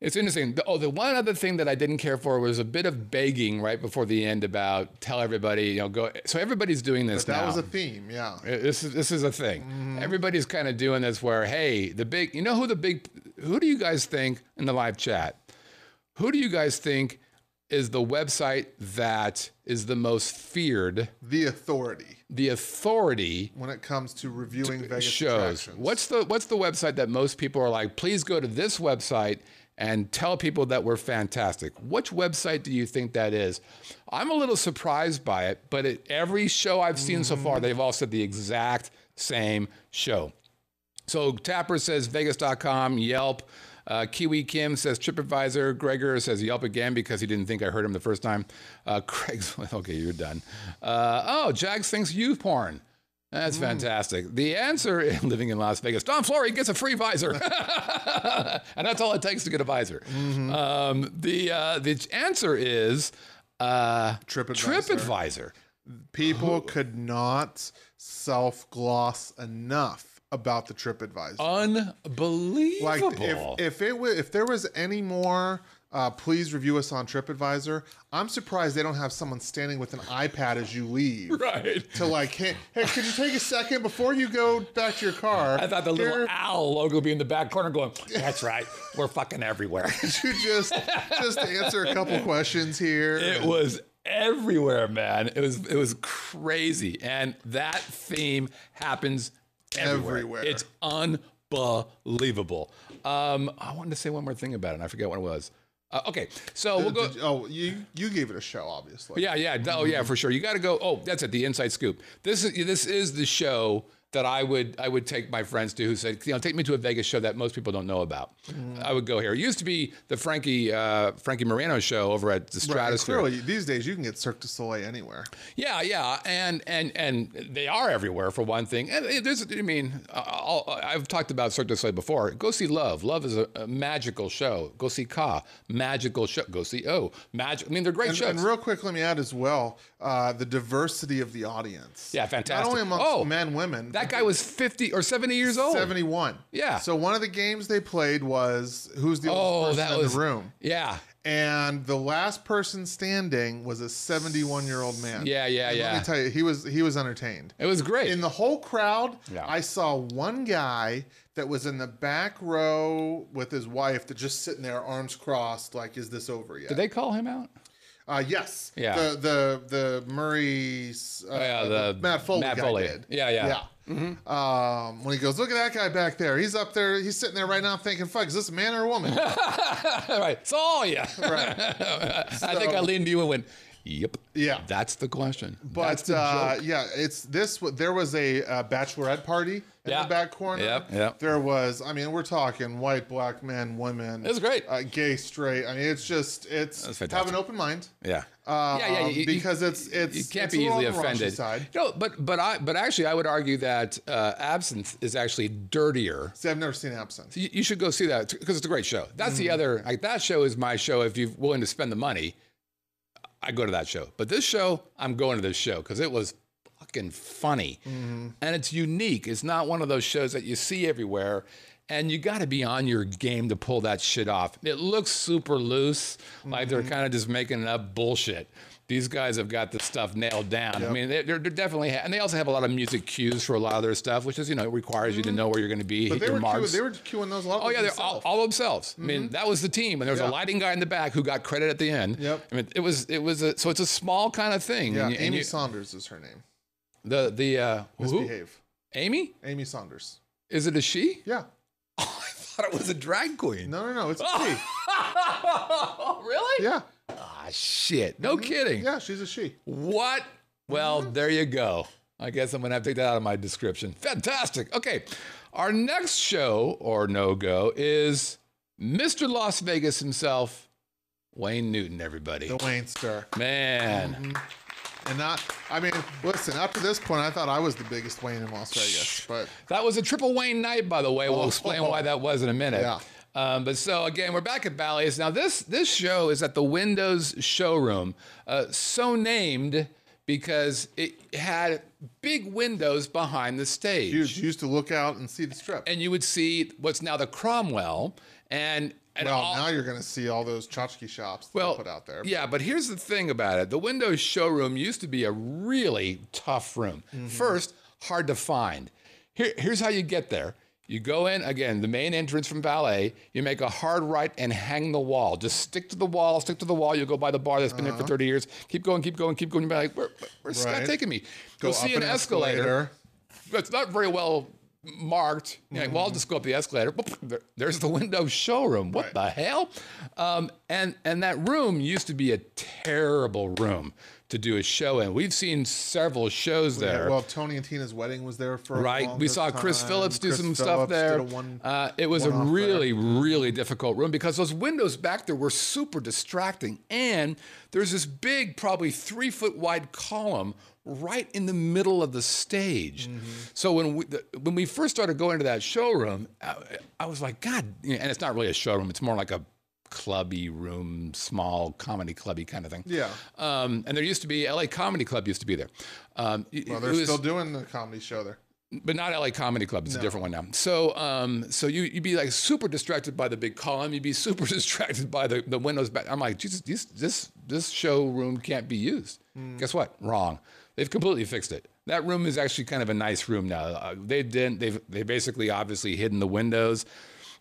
Speaker 2: It's interesting. The- Oh, the one other thing that I didn't care for was a bit of begging right before the end about tell everybody, you know, go. So everybody's doing this now.
Speaker 1: That
Speaker 2: now.
Speaker 1: was a theme, yeah.
Speaker 2: This is this is a thing.
Speaker 1: Mm-hmm.
Speaker 2: Everybody's kind of doing this where, hey, the big, you know who the big, who do you guys think in the live chat? Who do you guys think is the website that is the most feared,
Speaker 1: The authority
Speaker 2: the authority
Speaker 1: when it comes to reviewing Vegas
Speaker 2: shows? What's the what's the website that most people are like? Please go to this website and tell people that we're fantastic. Which website do you think that is? I'm a little surprised by it, but at every show I've seen so far, mm-hmm. they've all said the exact same show. So Tapper says Vegas.com, Yelp. Uh, Kiwi Kim says TripAdvisor. Gregor says Yelp again because he didn't think I heard him the first time. Uh, Craig's okay, you're done. Uh, oh, Jags thinks youth porn. That's fantastic. The answer, living in Las Vegas, Don Flory gets a free visor, and that's all it takes to get a visor. Um, the uh, the answer is uh,
Speaker 1: TripAdvisor.
Speaker 2: TripAdvisor.
Speaker 1: People could not self gloss enough about the TripAdvisor.
Speaker 2: Unbelievable.
Speaker 1: like if if it was if there was any more uh, please review us on TripAdvisor. I'm surprised they don't have someone standing with an iPad as you leave
Speaker 2: right.
Speaker 1: to like, hey, hey, could you take a second before you go back to your car?
Speaker 2: I thought the little owl logo would be in the back corner going, that's right, we're fucking everywhere.
Speaker 1: could you just just answer a couple questions here.
Speaker 2: it was everywhere, man. It was it was crazy. And that theme happens everywhere.
Speaker 1: Everywhere.
Speaker 2: It's unbelievable. Um, I wanted to say one more thing about it, and I forget what it was. Uh, okay, so we'll go.
Speaker 1: You- oh, you you gave it a show, obviously.
Speaker 2: Yeah, yeah. Oh, yeah, for sure. You got to go. Oh, that's it. The inside scoop. This is this is the show that I would I would take my friends to who said, you know, take me to a Vegas show that most people don't know about. I would go here. It used to be the Frankie uh, Frankie Moreno show over at the
Speaker 1: Right,
Speaker 2: Stratosphere.
Speaker 1: Clearly, these days you can get Cirque du Soleil anywhere.
Speaker 2: Yeah, yeah, and and and they are everywhere for one thing. And there's, I mean, I'll, I've talked about Cirque du Soleil before. Go see Love. Love is a, a magical show. Go see Ka, magical show. Go see Oh, magic. I mean, they're great
Speaker 1: And,
Speaker 2: shows.
Speaker 1: and real quick, let me add as well uh, the diversity of the audience.
Speaker 2: Yeah, fantastic.
Speaker 1: Not only amongst
Speaker 2: Oh,
Speaker 1: men, women.
Speaker 2: That guy was 50 or 70 years old.
Speaker 1: 71.
Speaker 2: Yeah.
Speaker 1: So one of the games they played was who's the
Speaker 2: Oh,
Speaker 1: oldest
Speaker 2: that
Speaker 1: person
Speaker 2: was
Speaker 1: in the room.
Speaker 2: Yeah,
Speaker 1: And the last person standing was a 71 year old man.
Speaker 2: Yeah, yeah,
Speaker 1: And
Speaker 2: yeah.
Speaker 1: Let me tell you, he was he was entertained.
Speaker 2: it was great.
Speaker 1: In the whole crowd,
Speaker 2: Yeah.
Speaker 1: I saw one guy that was in the back row with his wife that just sitting there, arms crossed, like, is this over yet?
Speaker 2: Did they call him out?
Speaker 1: Uh, yes.
Speaker 2: Yeah.
Speaker 1: The the the Murray's uh,
Speaker 2: yeah, the-
Speaker 1: Matt Foley
Speaker 2: Matt
Speaker 1: guy
Speaker 2: Foley.
Speaker 1: did.
Speaker 2: Yeah, yeah. Mm-hmm.
Speaker 1: Um, when he goes, look at that guy back there. He's up there. He's sitting there right now, thinking, "Fuck, is this a man or a woman?"
Speaker 2: right. Saw ya.
Speaker 1: right.
Speaker 2: I think I leaned to you and went, "Yep."
Speaker 1: Yeah.
Speaker 2: That's the question.
Speaker 1: But
Speaker 2: the
Speaker 1: uh, yeah, it's this. There was a uh, bachelorette party in
Speaker 2: Yeah.
Speaker 1: the back corner.
Speaker 2: Yep, yep.
Speaker 1: There was. I mean, we're talking white, black men, women.
Speaker 2: It was great.
Speaker 1: Uh, gay, straight. I mean, it's just it's have an open mind.
Speaker 2: Yeah.
Speaker 1: Um,
Speaker 2: yeah, yeah. you- you-
Speaker 1: because it's it's
Speaker 2: you can't
Speaker 1: it's
Speaker 2: be easily
Speaker 1: on the raunchy
Speaker 2: offended.
Speaker 1: Side.
Speaker 2: No, but but I but actually I would argue that uh, absinthe is actually dirtier.
Speaker 1: See, I've never seen absinthe.
Speaker 2: You, you should go see that because it's a great show. That's the other like that show is my show. If you're willing to spend the money, I go to that show. But this show, I'm going to this show because it was fucking funny and it's unique. It's not one of those shows that you see everywhere. And you got to be on your game to pull that shit off. It looks super loose, like they're mm-hmm. kind of just making up bullshit. These guys have got this stuff nailed down. I mean, they're, they're definitely, and they also have a lot of music cues for a lot of their stuff, which is, you know, it requires you to mm-hmm. know where you're going to be,
Speaker 1: But
Speaker 2: hit
Speaker 1: they
Speaker 2: your marks.
Speaker 1: they were queuing those.
Speaker 2: Oh yeah, they're all,
Speaker 1: themselves.
Speaker 2: all themselves. I mean, mm-hmm. that was the team, and there was
Speaker 1: Yeah.
Speaker 2: a lighting guy in the back who got credit at the end.
Speaker 1: Yep.
Speaker 2: I mean, it was it was a so it's a small kind of thing.
Speaker 1: yeah,
Speaker 2: and you- and
Speaker 1: Amy
Speaker 2: you-
Speaker 1: Saunders is her name.
Speaker 2: the the uh, who?
Speaker 1: Miss Behave.
Speaker 2: Amy?
Speaker 1: Amy Saunders.
Speaker 2: Is it a she?
Speaker 1: Yeah.
Speaker 2: Thought it was a drag queen.
Speaker 1: No, no, no. It's a she.
Speaker 2: Oh, really?
Speaker 1: Yeah.
Speaker 2: Ah, shit. No mm-hmm. kidding.
Speaker 1: Yeah, she's a she.
Speaker 2: What? Well, mm-hmm. there you go. I guess I'm going to have to take that out of my description. Fantastic. Okay. Our next show or no go is Mr. Las Vegas himself, Wayne Newton, everybody.
Speaker 1: The Wayne Star.
Speaker 2: Man. Mm-hmm.
Speaker 1: And not, I mean, listen, up to this point, I thought I was the biggest Wayne in Las Vegas. But
Speaker 2: That was a triple Wayne night, by the way. We'll explain why that was in a minute.
Speaker 1: Yeah.
Speaker 2: Um, but so again, we're back at Bally's. Now this this show is at the Windows showroom, uh, so named because it had big windows behind the stage,
Speaker 1: huge. You used to look out and see the strip.
Speaker 2: and you would see what's now the Cromwell, and and
Speaker 1: well,
Speaker 2: all,
Speaker 1: now you're going to see all those tchotchke shops
Speaker 2: well
Speaker 1: put out there.
Speaker 2: Yeah, but here's the thing about it: the Windows showroom used to be a really tough room.
Speaker 1: Mm-hmm.
Speaker 2: First, hard to find. Here, here's how you get there. You go in again, the main entrance from Ballet. You make a hard right and hang the wall. Just stick to the wall. Stick to the wall. You'll go by the bar that's been there for 30 years. Keep going. Keep going. Keep going. You'll be like, where, where's Scott
Speaker 1: Uh-huh.
Speaker 2: Taking me?
Speaker 1: Go
Speaker 2: You'll see
Speaker 1: up
Speaker 2: an escalator. It's not very well marked. You're like, well, I'll just go up the escalator. There's the window showroom. What
Speaker 1: Right.
Speaker 2: the hell? Um, and and that room used to be a terrible room to do a show in. We've seen several shows there.
Speaker 1: Well, Tony and Tina's wedding was there for a
Speaker 2: Right, we saw Chris
Speaker 1: time.
Speaker 2: Phillips do
Speaker 1: Chris
Speaker 2: some stuff there.
Speaker 1: one-
Speaker 2: uh, it was a
Speaker 1: one-off there.
Speaker 2: really, really difficult room because those windows back there were super distracting, and there's this big, probably three foot wide column right in the middle of the stage.
Speaker 1: Mm-hmm.
Speaker 2: So when we the, when we first started going to that showroom, I, I was like, God, you know, and it's not really a showroom; it's more like a clubby room, small comedy clubby kind of thing.
Speaker 1: Yeah.
Speaker 2: Um, and there used to be LA Comedy Club used to be there. Um,
Speaker 1: Well, they're
Speaker 2: was-
Speaker 1: still doing the comedy show there.
Speaker 2: but not LA Comedy Club. It's a different one now. So, um, so you you'd be like super distracted by the big column. You'd be super distracted by the, the windows back. I'm like, Jesus, this this this showroom can't be used. Guess what? Wrong. They've completely fixed it. That room is actually kind of a nice room now. Uh, they didn't. They've they basically obviously hidden the windows.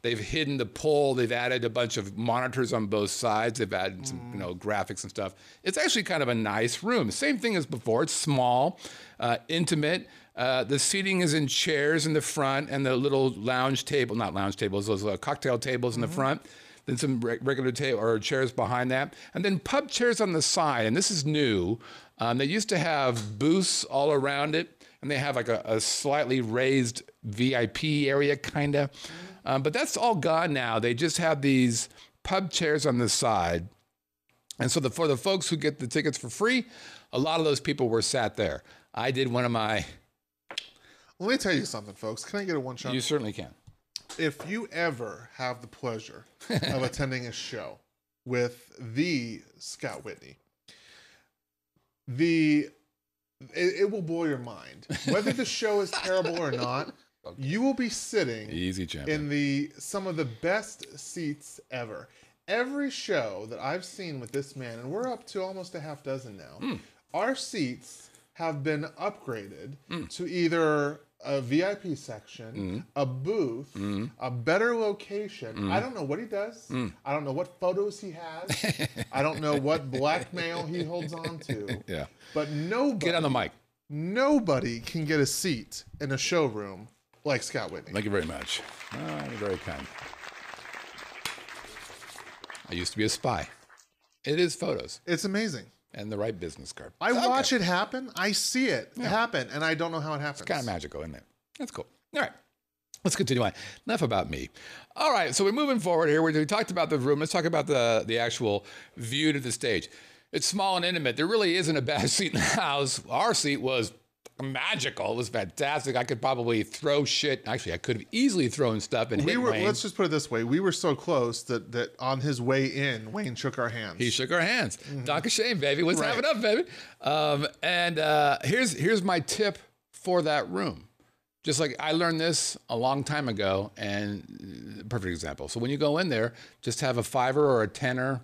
Speaker 2: They've hidden the pole. They've added a bunch of monitors on both sides. They've added some, you know, graphics and stuff. It's actually kind of a nice room. Same thing as before. It's small, uh, intimate. Uh, the seating is in chairs in the front, and the little lounge table, not lounge tables, those uh, cocktail tables in the front. Then some re- regular table or chairs behind that, and then pub chairs on the side. And this is new. Um, they used to have booths all around it, and they have like a, a slightly raised VIP area, kind of. Um, but that's all gone now. They just have these pub chairs on the side. And so the, for the folks who get the tickets for free, a lot of those people were sat there. I did one of my,
Speaker 1: Let me tell you something, folks. Can I get a one shot?
Speaker 2: you certainly can.
Speaker 1: If you ever have the pleasure of attending a show with the Scott Whitney, the it, it will blow your mind. Whether the show is terrible or not, you will be sitting
Speaker 2: Easy champion.
Speaker 1: in the some of the best seats ever. Every show that I've seen with this man, and we're up to almost a half dozen now, hmm. our seats have been upgraded hmm. to either a VIP section, mm. a booth, mm. a better location. Mm. I don't know what he does. I don't know what photos he has. I don't know what blackmail he holds on to.
Speaker 2: yeah.
Speaker 1: But nobody,
Speaker 2: Get on the mic.
Speaker 1: nobody can get a seat in a showroom like Scott Whitney.
Speaker 2: Thank you very much. Oh, you're very kind. I used to be a spy. It is photos
Speaker 1: it's amazing.
Speaker 2: And the right business card.
Speaker 1: I watch it happen. I see it happen, and I don't know how it happens.
Speaker 2: It's kind of magical, isn't it? That's cool. All right. Let's continue on. Enough about me. All right, so we're moving forward here. We we talked about the room. Let's talk about the the actual view to the stage. It's small and intimate. There really isn't a bad seat in the house. Our seat was magical. It was fantastic. I could probably throw shit. Actually, I could have easily thrown stuff and
Speaker 1: we
Speaker 2: hit
Speaker 1: were.
Speaker 2: Wayne.
Speaker 1: Let's just put it this way: we were so close that that on his way in, Wayne shook our hands.
Speaker 2: He shook our hands. Doc of shame, baby. What's
Speaker 1: Right.
Speaker 2: happening up, baby? Um, and uh, here's here's my tip for that room. Just like I learned this a long time ago, and uh, perfect example. So when you go in there, just have a fiver or a tenner.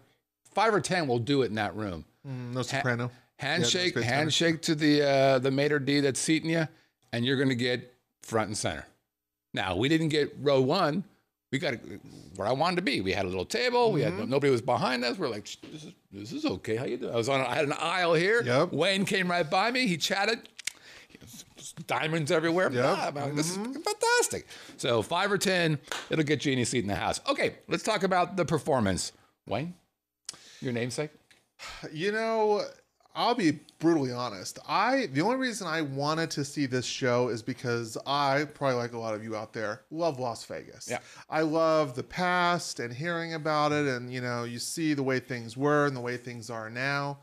Speaker 2: Five or ten will do it in that room.
Speaker 1: no soprano.
Speaker 2: Handshake,
Speaker 1: Yeah,
Speaker 2: handshake to the uh, the maitre d that's seating you, and you're going to get front and center. Now we didn't get row one. We got where I wanted to be. We had a little table. We
Speaker 1: Mm-hmm.
Speaker 2: had nobody was behind us. We're like, this is this is okay. How you doing? I was on. I had an aisle here.
Speaker 1: Yep.
Speaker 2: Wayne came right by me. He chatted. Diamonds everywhere.
Speaker 1: Yep.
Speaker 2: Man, This is fantastic. So five or ten, it'll get you any seat in the house. Okay, let's talk about the performance. Wayne, your namesake.
Speaker 1: You know, I'll be brutally honest. I the only reason I wanted to see this show is because I probably like a lot of you out there love Las Vegas.
Speaker 2: Yeah.
Speaker 1: I love the past and hearing about it and you know, you see the way things were and the way things are now.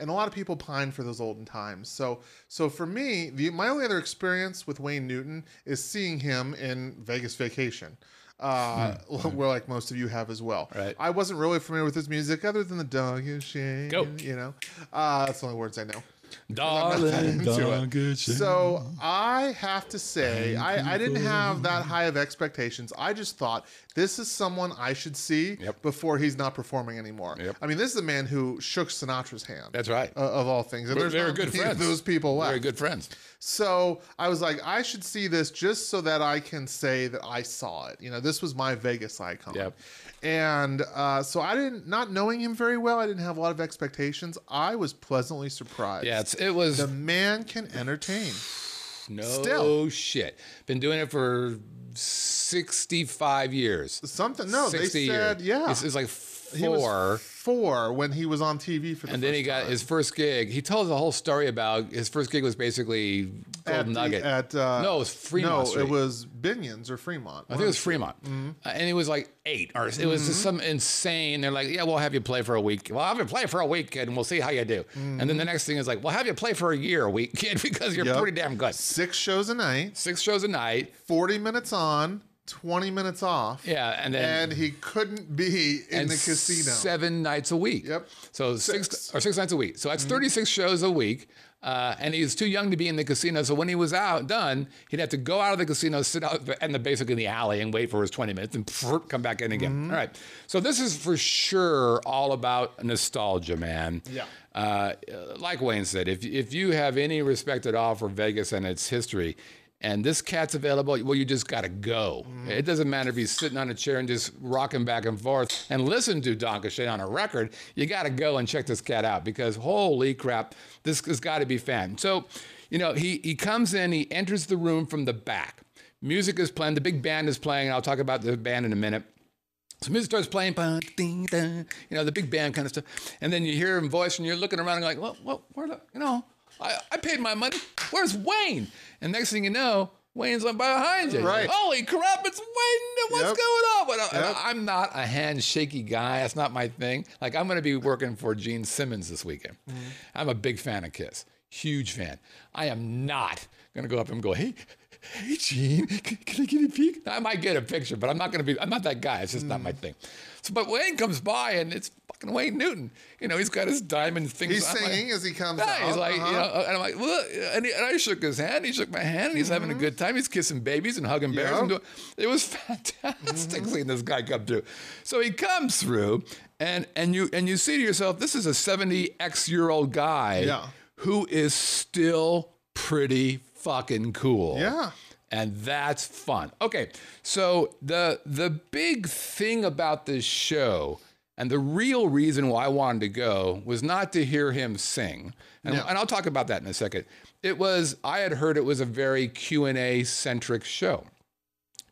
Speaker 1: And a lot of people pine for those olden times. So so for me, the my only other experience with Wayne Newton is seeing him in Vegas Vacation. Uh, where like most of you have as well.
Speaker 2: Right.
Speaker 1: I wasn't really familiar with his music other than the dog is shaking.
Speaker 2: Go.
Speaker 1: You know, uh, that's the only words I know.
Speaker 2: Darling,
Speaker 1: into
Speaker 2: don't
Speaker 1: So I have to say, I, I didn't have that high of expectations. I just thought this is someone I should see
Speaker 2: Yep.
Speaker 1: before he's not performing anymore.
Speaker 2: Yep.
Speaker 1: I mean, this is a man who shook Sinatra's hand.
Speaker 2: That's right.
Speaker 1: uh, of all things. And
Speaker 2: We're
Speaker 1: there's
Speaker 2: very good friends.
Speaker 1: Those people left.
Speaker 2: Very good friends.
Speaker 1: So I was like, I should see this just so that I can say that I saw it. You know, this was my Vegas icon.
Speaker 2: Yep.
Speaker 1: And uh, so I didn't, not knowing him very well, I didn't have a lot of expectations. I was pleasantly surprised.
Speaker 2: Yeah, it's, it was
Speaker 1: The man can entertain.
Speaker 2: no
Speaker 1: still.
Speaker 2: shit. Been doing it for 65 years.
Speaker 1: Something, no, they
Speaker 2: 60
Speaker 1: said,
Speaker 2: years.
Speaker 1: yeah.
Speaker 2: It's, it's like four.
Speaker 1: four when he was on TV for the
Speaker 2: And then he got
Speaker 1: time.
Speaker 2: his first gig. He tells a whole story about his first gig was basically
Speaker 1: at
Speaker 2: Golden
Speaker 1: the-
Speaker 2: Nugget.
Speaker 1: At, uh,
Speaker 2: no, it was Fremont.
Speaker 1: No,
Speaker 2: Street.
Speaker 1: it was Binion's or Fremont.
Speaker 2: I think it was Fremont,
Speaker 1: Mm-hmm.
Speaker 2: Uh, and he was like eight, or it was just some insane. They're like, "Yeah, we'll have you play for a week. Well, I'll have you play for a week, kid, and we'll see how you do." And then the next thing is like, "We'll have you play for a year, a week, kid, because you're
Speaker 1: Mm-hmm. Yep.
Speaker 2: pretty damn good.
Speaker 1: Six shows a night,
Speaker 2: Six shows a night,
Speaker 1: 40 minutes on, 20 minutes off.
Speaker 2: yeah, and then
Speaker 1: And he couldn't be in the casino.
Speaker 2: seven nights a week.
Speaker 1: Yep.
Speaker 2: So
Speaker 1: Six.
Speaker 2: six, or six nights a week. So that's 36 shows a week. Uh, and he was too young to be in the casino. So when he was out done, he'd have to go out of the casino, sit out in the basically in the alley, and wait for his 20 minutes, and pfft, come back in again. All right. So this is for sure all about nostalgia, man.
Speaker 1: Yeah.
Speaker 2: Uh, like Wayne said, if if you have any respect at all for Vegas and its history, and this cat's available, well, you just got to go. Mm-hmm. It doesn't matter if he's sitting on a chair and just rocking back and forth and listen to Dankeschön on a record. You got to go and check this cat out because holy crap, this has got to be fan. So, you know, he he comes in, he enters the room from the back. Music is playing, the big band is playing. and I'll talk about the band in a minute. So music starts playing, ba, ding, ding, you know, the big band kind of stuff. And then you hear him voice and you're looking around and like, well, what, where the, you know, I, I paid my money. Where's Wayne? And next thing you know, Wayne's like behind you.
Speaker 1: Right.
Speaker 2: Holy crap, it's Wayne. What's
Speaker 1: Yep.
Speaker 2: going on? But I,
Speaker 1: Yep.
Speaker 2: I'm not a handshaky guy. That's not my thing. Like, I'm going to be working for Gene Simmons this weekend.
Speaker 1: Mm-hmm.
Speaker 2: I'm a big fan of Kiss. Huge fan. I am not going to go up and go, hey, hey, Gene, can, can I get a peek? I might get a picture, but I'm not going to be, I'm not that guy. It's just not my
Speaker 1: Mm.
Speaker 2: thing. So, but Wayne comes by and it's fucking Wayne Newton. You know, he's got his diamond things.
Speaker 1: He's
Speaker 2: I'm like-
Speaker 1: singing as he comes
Speaker 2: yeah,
Speaker 1: out.
Speaker 2: he's like,
Speaker 1: uh-huh.
Speaker 2: you know, and I'm like, well, and, he, and I shook his hand. He shook my hand. And he's having a good time. He's kissing babies and hugging bears.
Speaker 1: Yeah.
Speaker 2: And doing, it was fantastic seeing this guy come through. So he comes through, and and you and you see to yourself, this is a 70 x year old guy
Speaker 1: Yeah.
Speaker 2: who is still pretty fucking cool.
Speaker 1: Yeah.
Speaker 2: And that's fun. Okay, so the the big thing about this show, and the real reason why I wanted to go was not to hear him sing, and,
Speaker 1: Yeah.
Speaker 2: and I'll talk about that in a second. It was I had heard it was a very Q and A centric show,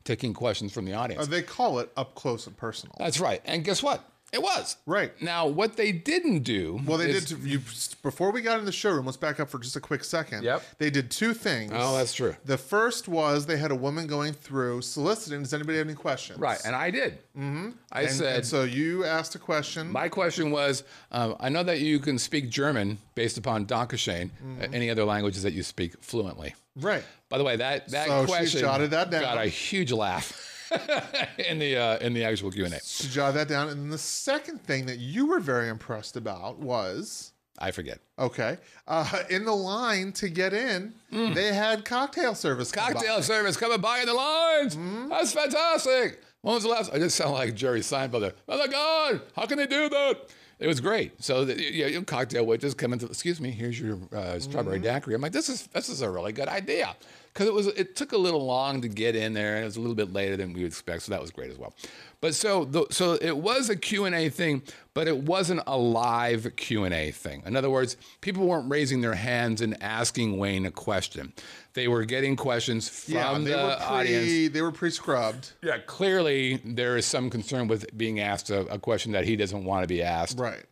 Speaker 2: taking questions from the audience.
Speaker 1: Uh, they call it up close and personal.
Speaker 2: That's right. And guess what? It was.
Speaker 1: Right.
Speaker 2: Now, what they didn't do.
Speaker 1: Well, they
Speaker 2: is-
Speaker 1: did. You before we got in the showroom. Let's back up for just a quick second.
Speaker 2: Yep.
Speaker 1: They did two things.
Speaker 2: Oh, that's true.
Speaker 1: The first was they had a woman going through soliciting. Does anybody have any questions?
Speaker 2: Right. And I did. Mm-hmm. I
Speaker 1: And,
Speaker 2: said.
Speaker 1: and so you asked a question.
Speaker 2: My question was, um, I know that you can speak German based upon Dankeschön.
Speaker 1: Mm-hmm.
Speaker 2: Uh, any other languages that you speak fluently?
Speaker 1: right.
Speaker 2: By the way, that that
Speaker 1: So she
Speaker 2: question
Speaker 1: jotted that down.
Speaker 2: got a huge laugh in the uh, in the actual Q and A.
Speaker 1: To jot that down. And the second thing that you were very impressed about was
Speaker 2: I forget.
Speaker 1: okay. Uh, in the line to get in, they had cocktail service. by.
Speaker 2: Mm. Cocktail service coming by in the lines.
Speaker 1: Mm-hmm.
Speaker 2: That's fantastic. When was the last? I just sound like Jerry Seinfeld there. Oh my God! How can they do that? It was great. So the, yeah, you know, cocktail waitress come into. Excuse me. Here's your uh, strawberry
Speaker 1: Mm-hmm.
Speaker 2: daiquiri. I'm like, this is this is a really good idea because it was. It took a little long to get in there, and it was a little bit later than we would expect. So that was great as well. But so the, so it was a Q and A thing. but it wasn't a live Q&A thing. In other words, people weren't raising their hands and asking Wayne a question. They were getting questions from
Speaker 1: Yeah, they
Speaker 2: the
Speaker 1: were
Speaker 2: audience.
Speaker 1: pre they were pre scrubbed.
Speaker 2: Yeah, clearly there is some concern with being asked a, a question that he doesn't want to be asked.
Speaker 1: Right.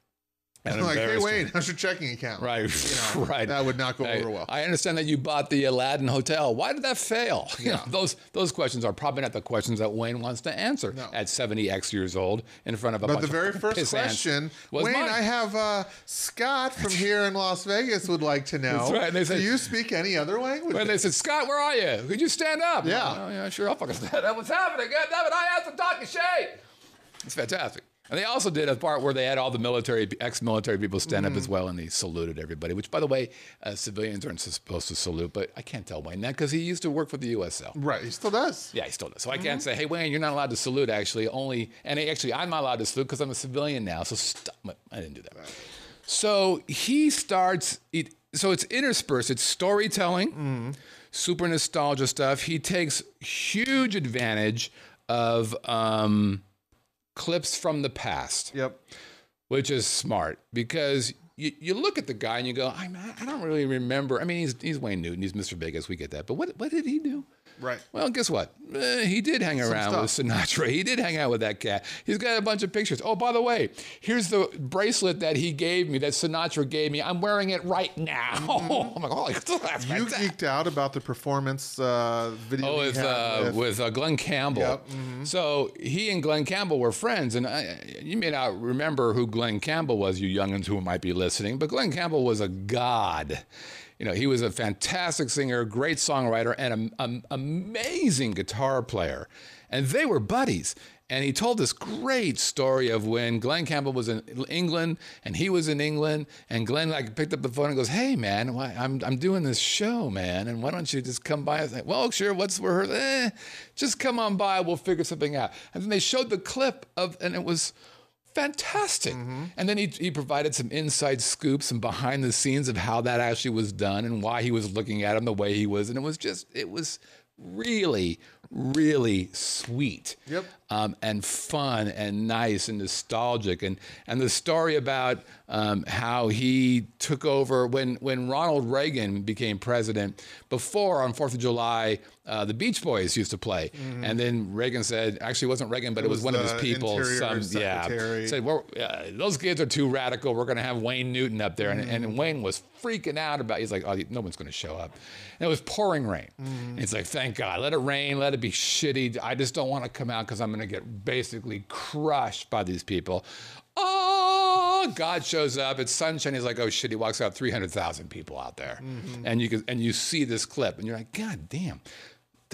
Speaker 2: And
Speaker 1: like, hey Wayne, how's your checking account?
Speaker 2: Right, you know, right.
Speaker 1: That would not go
Speaker 2: I,
Speaker 1: over well.
Speaker 2: I understand that you bought the Aladdin Hotel. Why did that fail? You know, those those questions are probably not the questions that Wayne wants to answer
Speaker 1: No.
Speaker 2: at 70 x years old in front of a
Speaker 1: But the very first question, Wayne,
Speaker 2: mine.
Speaker 1: I have uh, Scott from here in Las Vegas would like to know.
Speaker 2: That's right. And They said-
Speaker 1: Do you speak any other language?
Speaker 2: When they said, Scott, where are you? Could you stand up?
Speaker 1: Yeah.
Speaker 2: Oh, yeah, sure. I'll fucking stand up. What's happening? God damn it, I have to talk to Shay. It's fantastic. And they also did a part where they had all the military, ex-military people stand
Speaker 1: Mm-hmm.
Speaker 2: up as well, and they saluted everybody. Which, by the way, uh, civilians aren't supposed to salute, but I can't tell Wayne that because he used to work for the USO.
Speaker 1: right, he still does.
Speaker 2: Yeah, he still does. So I
Speaker 1: Mm-hmm.
Speaker 2: can't say, "Hey, Wayne, you're not allowed to salute." Actually, only and actually, I'm not allowed to salute because I'm a civilian now. So stop. I didn't do that. So he starts. It, so it's interspersed. It's storytelling,
Speaker 1: Mm-hmm.
Speaker 2: super nostalgia stuff. He takes huge advantage of um, clips from the past
Speaker 1: Yep.
Speaker 2: which is smart because you, you look at the guy and you go, I, I don't really remember. I mean, he's, he's Wayne Newton, he's Mr. Vegas, we get that. But what, what did he do?
Speaker 1: Right.
Speaker 2: Well, guess what? Eh, he did hang around with Sinatra. He did hang out with that cat. He's got a bunch of pictures. Oh, by the way, here's the bracelet that he gave me, that Sinatra gave me. I'm wearing it right now. I'm like, oh, that's
Speaker 1: You
Speaker 2: fantastic.
Speaker 1: geeked out about the performance uh, video.
Speaker 2: Oh, with uh, with uh, Glen Campbell.
Speaker 1: Yep, mm-hmm.
Speaker 2: So he and Glen Campbell were friends, and I, you may not remember who Glen Campbell was, you youngins who might be listening, but Glen Campbell was a god. You know, he was a fantastic singer, great songwriter, and an amazing guitar player. And they were buddies. And he told this great story of when Glen Campbell was in England and he was in England, and Glen like picked up the phone and goes, "Hey man, why, I'm I'm doing this show, man, and why don't you just come by?" I was like, "Well, sure. What's rehearsal? Eh, just come on by. We'll figure something out." And then they showed the clip of, and it was fantastic. Mm-hmm. And then he, he provided some inside scoops and behind the scenes of how that actually was done and why he was looking at him the way he was. And it was just, it was really, really sweet.
Speaker 1: Yep.
Speaker 2: Um, and fun and nice and nostalgic. And, and the story about um, how he took over when, when Ronald Reagan became president, before on 4th of July, uh, the Beach Boys used to play. And then Reagan said, actually, it wasn't Reagan, but it, was,
Speaker 1: was
Speaker 2: one of his people. Some, yeah. Said, well, uh, those kids are too radical. We're going to have Wayne Newton up there. And, and Wayne was freaking out about He's like, oh, no one's going to show up. And it was pouring rain. And It's like, thank God. Let it rain. Let it be shitty. I just don't want to come out because I'm going to get basically crushed by these people. Oh, God shows up. It's sunshine. He's like, oh shit. He walks out, 300,000 people out there. And you can, and you see this clip and you're like, God damn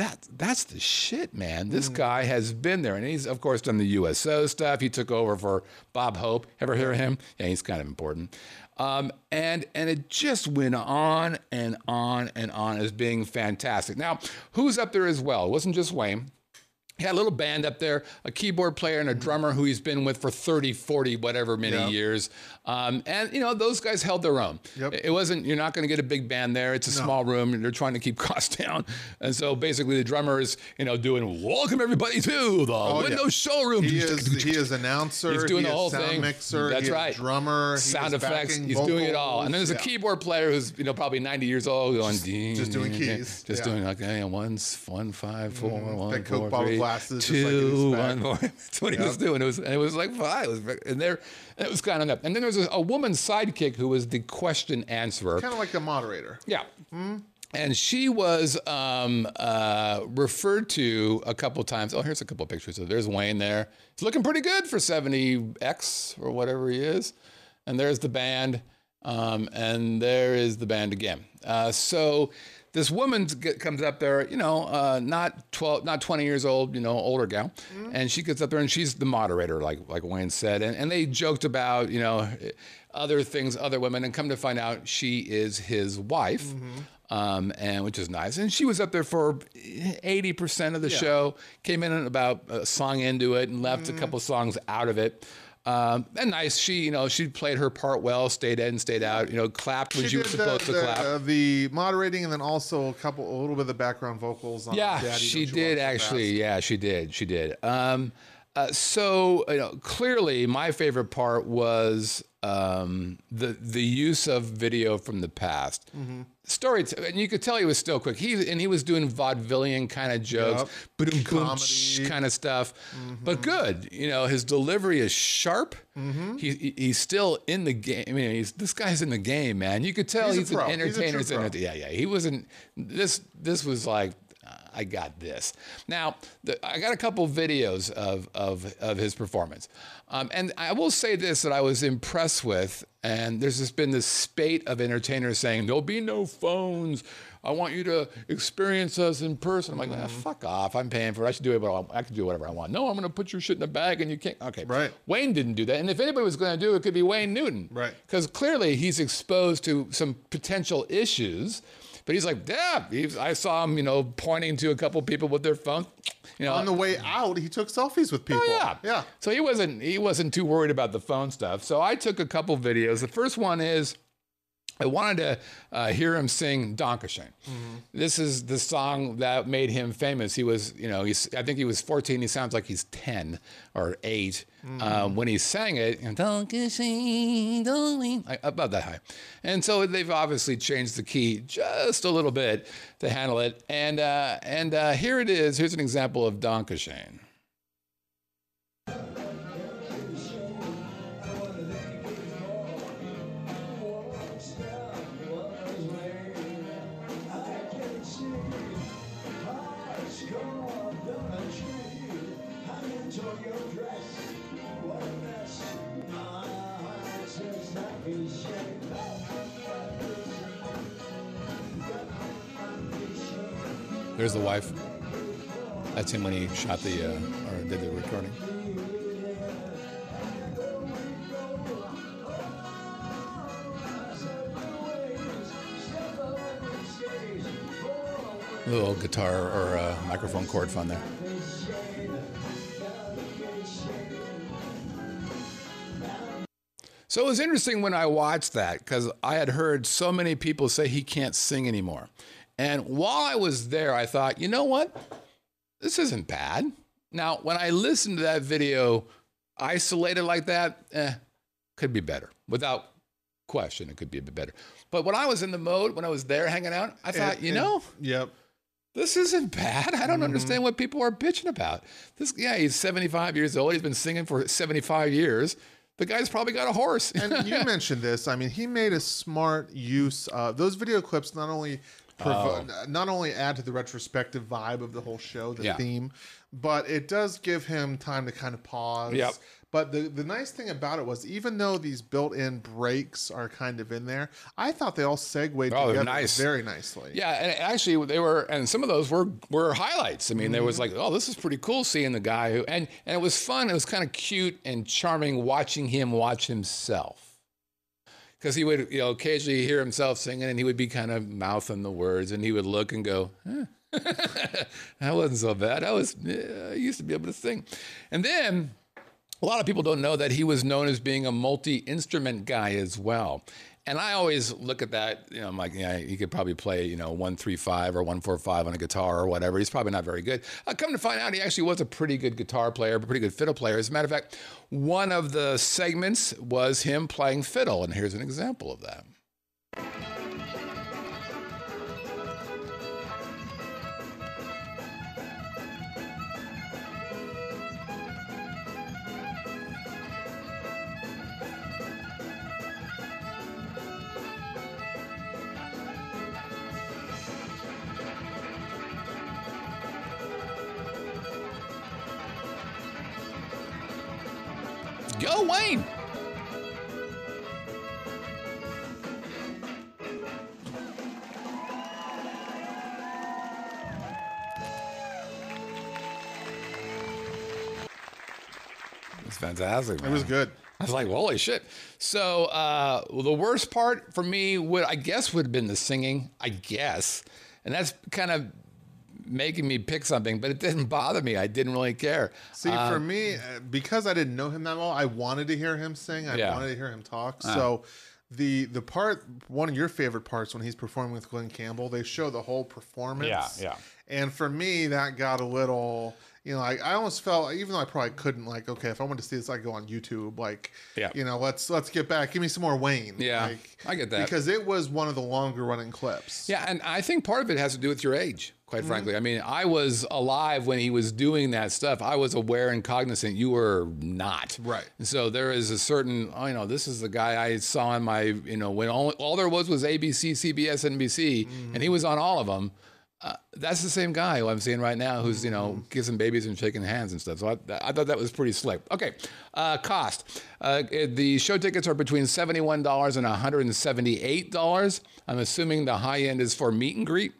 Speaker 2: that that's the shit, man. This guy has been there, and he's of course done the USO stuff. He took over for Bob Hope. Ever hear of him? Yeah, he's kind of important. Um, and and it just went on and on and on as being fantastic. Now, who's up there as well? It wasn't just Wayne. He had a little band up there, a keyboard player and a drummer who he's been with for 30, 40, whatever many
Speaker 1: Yeah.
Speaker 2: years. Um, and, you know, those guys held their own.
Speaker 1: Yep.
Speaker 2: It wasn't, you're not going to get a big band there. It's a small room and they're trying to keep costs down. And so basically the drummer is, you know, doing welcome everybody to the window
Speaker 1: Oh, yeah.
Speaker 2: showroom.
Speaker 1: He is he is announcer.
Speaker 2: He's doing
Speaker 1: he
Speaker 2: the whole
Speaker 1: sound
Speaker 2: thing.
Speaker 1: Mixer.
Speaker 2: That's right.
Speaker 1: Drummer.
Speaker 2: Sound effects. He's doing it all. And then there's a keyboard player who's you know probably 90 years old going
Speaker 1: just doing keys.
Speaker 2: just
Speaker 1: Yeah.
Speaker 2: doing like hey, one one five four one
Speaker 1: That Coke
Speaker 2: four,
Speaker 1: bottle
Speaker 2: three,
Speaker 1: glasses, just like
Speaker 2: one, four. That's what he was doing. It was and it was like five. It was and there and it was kind of enough. And then there was a, a woman sidekick who was the question answerer.
Speaker 1: Kind of like the moderator.
Speaker 2: Yeah. And she was um, uh, referred to a couple times. Oh, here's a couple pictures. So there's Wayne there. He's looking pretty good for 70X or whatever he is. And there's the band. Um, and there is the band again. Uh, so this woman comes up there, you know, uh, not 12, not 20 years old, you know, older gal. And she gets up there and she's the moderator, like, like Wayne said. And, and they joked about, you know, other things, other women. And come to find out she is his wife um, and which is nice. And she was up there for eighty percent of the show. Came in about a song into it and left a couple songs out of it. Um, and nice. She, you know, she played her part well. Stayed in, stayed out. You know, clapped when she, was
Speaker 1: did
Speaker 2: supposed
Speaker 1: the,
Speaker 2: to clap.
Speaker 1: uh, the moderating and then also a couple, a little bit of the background vocals. On
Speaker 2: yeah,
Speaker 1: Daddy,
Speaker 2: she did actually. Yeah, she did. She did. Um, Uh, so you know, clearly, my favorite part was um, the the use of video from the past.
Speaker 1: Mm-hmm.
Speaker 2: Story, and you could tell he was still quick. He and he was doing vaudevillian kind of jokes,
Speaker 1: Comedy.
Speaker 2: kind of stuff, but good. You know, his delivery is sharp.
Speaker 1: Mm-hmm.
Speaker 2: He, he- he's still in the game. I mean, he's, this guy's in the game, man. You could tell
Speaker 1: He's
Speaker 2: he's, an entertainer. He's an yeah, yeah. He wasn't. This this was like. I got this. Now, the, I got a couple videos of, of, of his performance. Um, and I will say this that I was impressed with. And there's just been this spate of entertainers saying, there'll be no phones. I want you to experience us in person. I'm like,
Speaker 1: Mm-hmm.
Speaker 2: ah, fuck off. I'm paying for it. I should do it. But I can do whatever I want. No, I'm going to put your shit in a bag and you can't. Okay.
Speaker 1: Right.
Speaker 2: Wayne didn't do that. And if anybody was going to do it, it could be Wayne Newton.
Speaker 1: Right.
Speaker 2: Because clearly he's exposed to some potential issues. But he's like, yeah, he's, I saw him, you know, pointing to a couple people with their phone. You know,
Speaker 1: On the way out, he took selfies with oh, people.
Speaker 2: Oh, yeah,
Speaker 1: Yeah.
Speaker 2: So he wasn't he wasn't too worried about the phone stuff. So I took a couple videos. The first one is I wanted to uh, hear him sing Dankeschön. This is the song that made him famous. He was, you know, he's I think he was 14. He sounds like he's 10 or 8 um, when he sang it. And like, about that high. And so they've obviously changed the key just a little bit to handle it. And uh, and uh, here it is. Here's an example of Dankeschön. There's the wife. That's him when he shot the uh, or did the recording. Little guitar or uh, microphone cord fun there. So it was interesting when I watched that because I had heard so many people say he can't sing anymore. And while I was there, I thought, you know what? This isn't bad. Now, when I listened to that video isolated like that, eh, could be better. Without question, it could be a bit better. But when I was in the mode, when I was there hanging out, I thought,
Speaker 1: And-
Speaker 2: you
Speaker 1: and-
Speaker 2: know,
Speaker 1: Yep.
Speaker 2: this isn't bad. I don't understand what people are bitching about. This, yeah, he's 75 years old. He's been singing for 75 years. The guy's probably got a horse.
Speaker 1: And you mentioned this. I mean, he made a smart use of those video clips. Not only provo- not only add to the retrospective vibe of the whole show, the
Speaker 2: Yeah.
Speaker 1: theme, but it does give him time to kind of pause.
Speaker 2: Yep.
Speaker 1: But the the nice thing about it was, even though these built-in breaks are kind of in there, I thought they all segued
Speaker 2: Oh,
Speaker 1: together
Speaker 2: nice.
Speaker 1: very nicely.
Speaker 2: Yeah, and actually they were, and some of those were were highlights. I mean, there was
Speaker 1: Mm-hmm.
Speaker 2: like, oh, this is pretty cool seeing the guy who, and and it was fun. It was kind of cute and charming watching him watch himself, because he would, you know, occasionally hear himself singing, and he would be kind of mouthing the words, and he would look and go, huh. that wasn't so bad. I was, yeah, I used to be able to sing, and then a lot of people don't know that he was known as being a multi-instrument guy as well. And I always look at that, you know, I'm like, yeah, he could probably play, you know, one three five or one four five on a guitar or whatever. He's probably not very good. Uh, come to find out, he actually was a pretty good guitar player, a pretty good fiddle player. As a matter of fact, one of the segments was him playing fiddle, and here's an example of that. Fantastic.
Speaker 1: It was good.
Speaker 2: I was like, holy shit. So uh, well, the worst part for me would, I guess, would have been the singing. I guess, and that's kind of making me pick something, but it didn't bother me. I didn't really care.
Speaker 1: See, for me, uh, because I didn't know him that well, I wanted to hear him sing. I
Speaker 2: Yeah.
Speaker 1: wanted to hear him talk. So, the the part, one of your favorite parts when he's performing with Glen Campbell, they show the whole performance.
Speaker 2: Yeah, yeah.
Speaker 1: And for me, that got a little. You know, like I almost felt, even though I probably couldn't, like, okay, if I wanted to see this, I go on YouTube. Like,
Speaker 2: Yeah.
Speaker 1: you know, let's let's get back. Give me some more Wayne.
Speaker 2: Yeah,
Speaker 1: like,
Speaker 2: I get that.
Speaker 1: because it was one of the longer running clips.
Speaker 2: Yeah, and I think part of it has to do with your age,
Speaker 1: Mm-hmm.
Speaker 2: quite frankly. I mean, I was alive when he was doing that stuff. I was aware and cognizant. You were not.
Speaker 1: Right.
Speaker 2: And so there is a certain, oh, you know, this is the guy I saw in my, you know, when all, all there was was ABC, CBS, NBC,
Speaker 1: Mm-hmm.
Speaker 2: and he was on all of them. Uh, that's the same guy who I'm seeing right now who's, you
Speaker 1: Mm-hmm.
Speaker 2: know, kissing babies and shaking hands and stuff. So I, I thought that was pretty slick. Okay. Uh, cost. Uh, the show tickets are between $71 and $178. I'm assuming the high end is for meet and greet.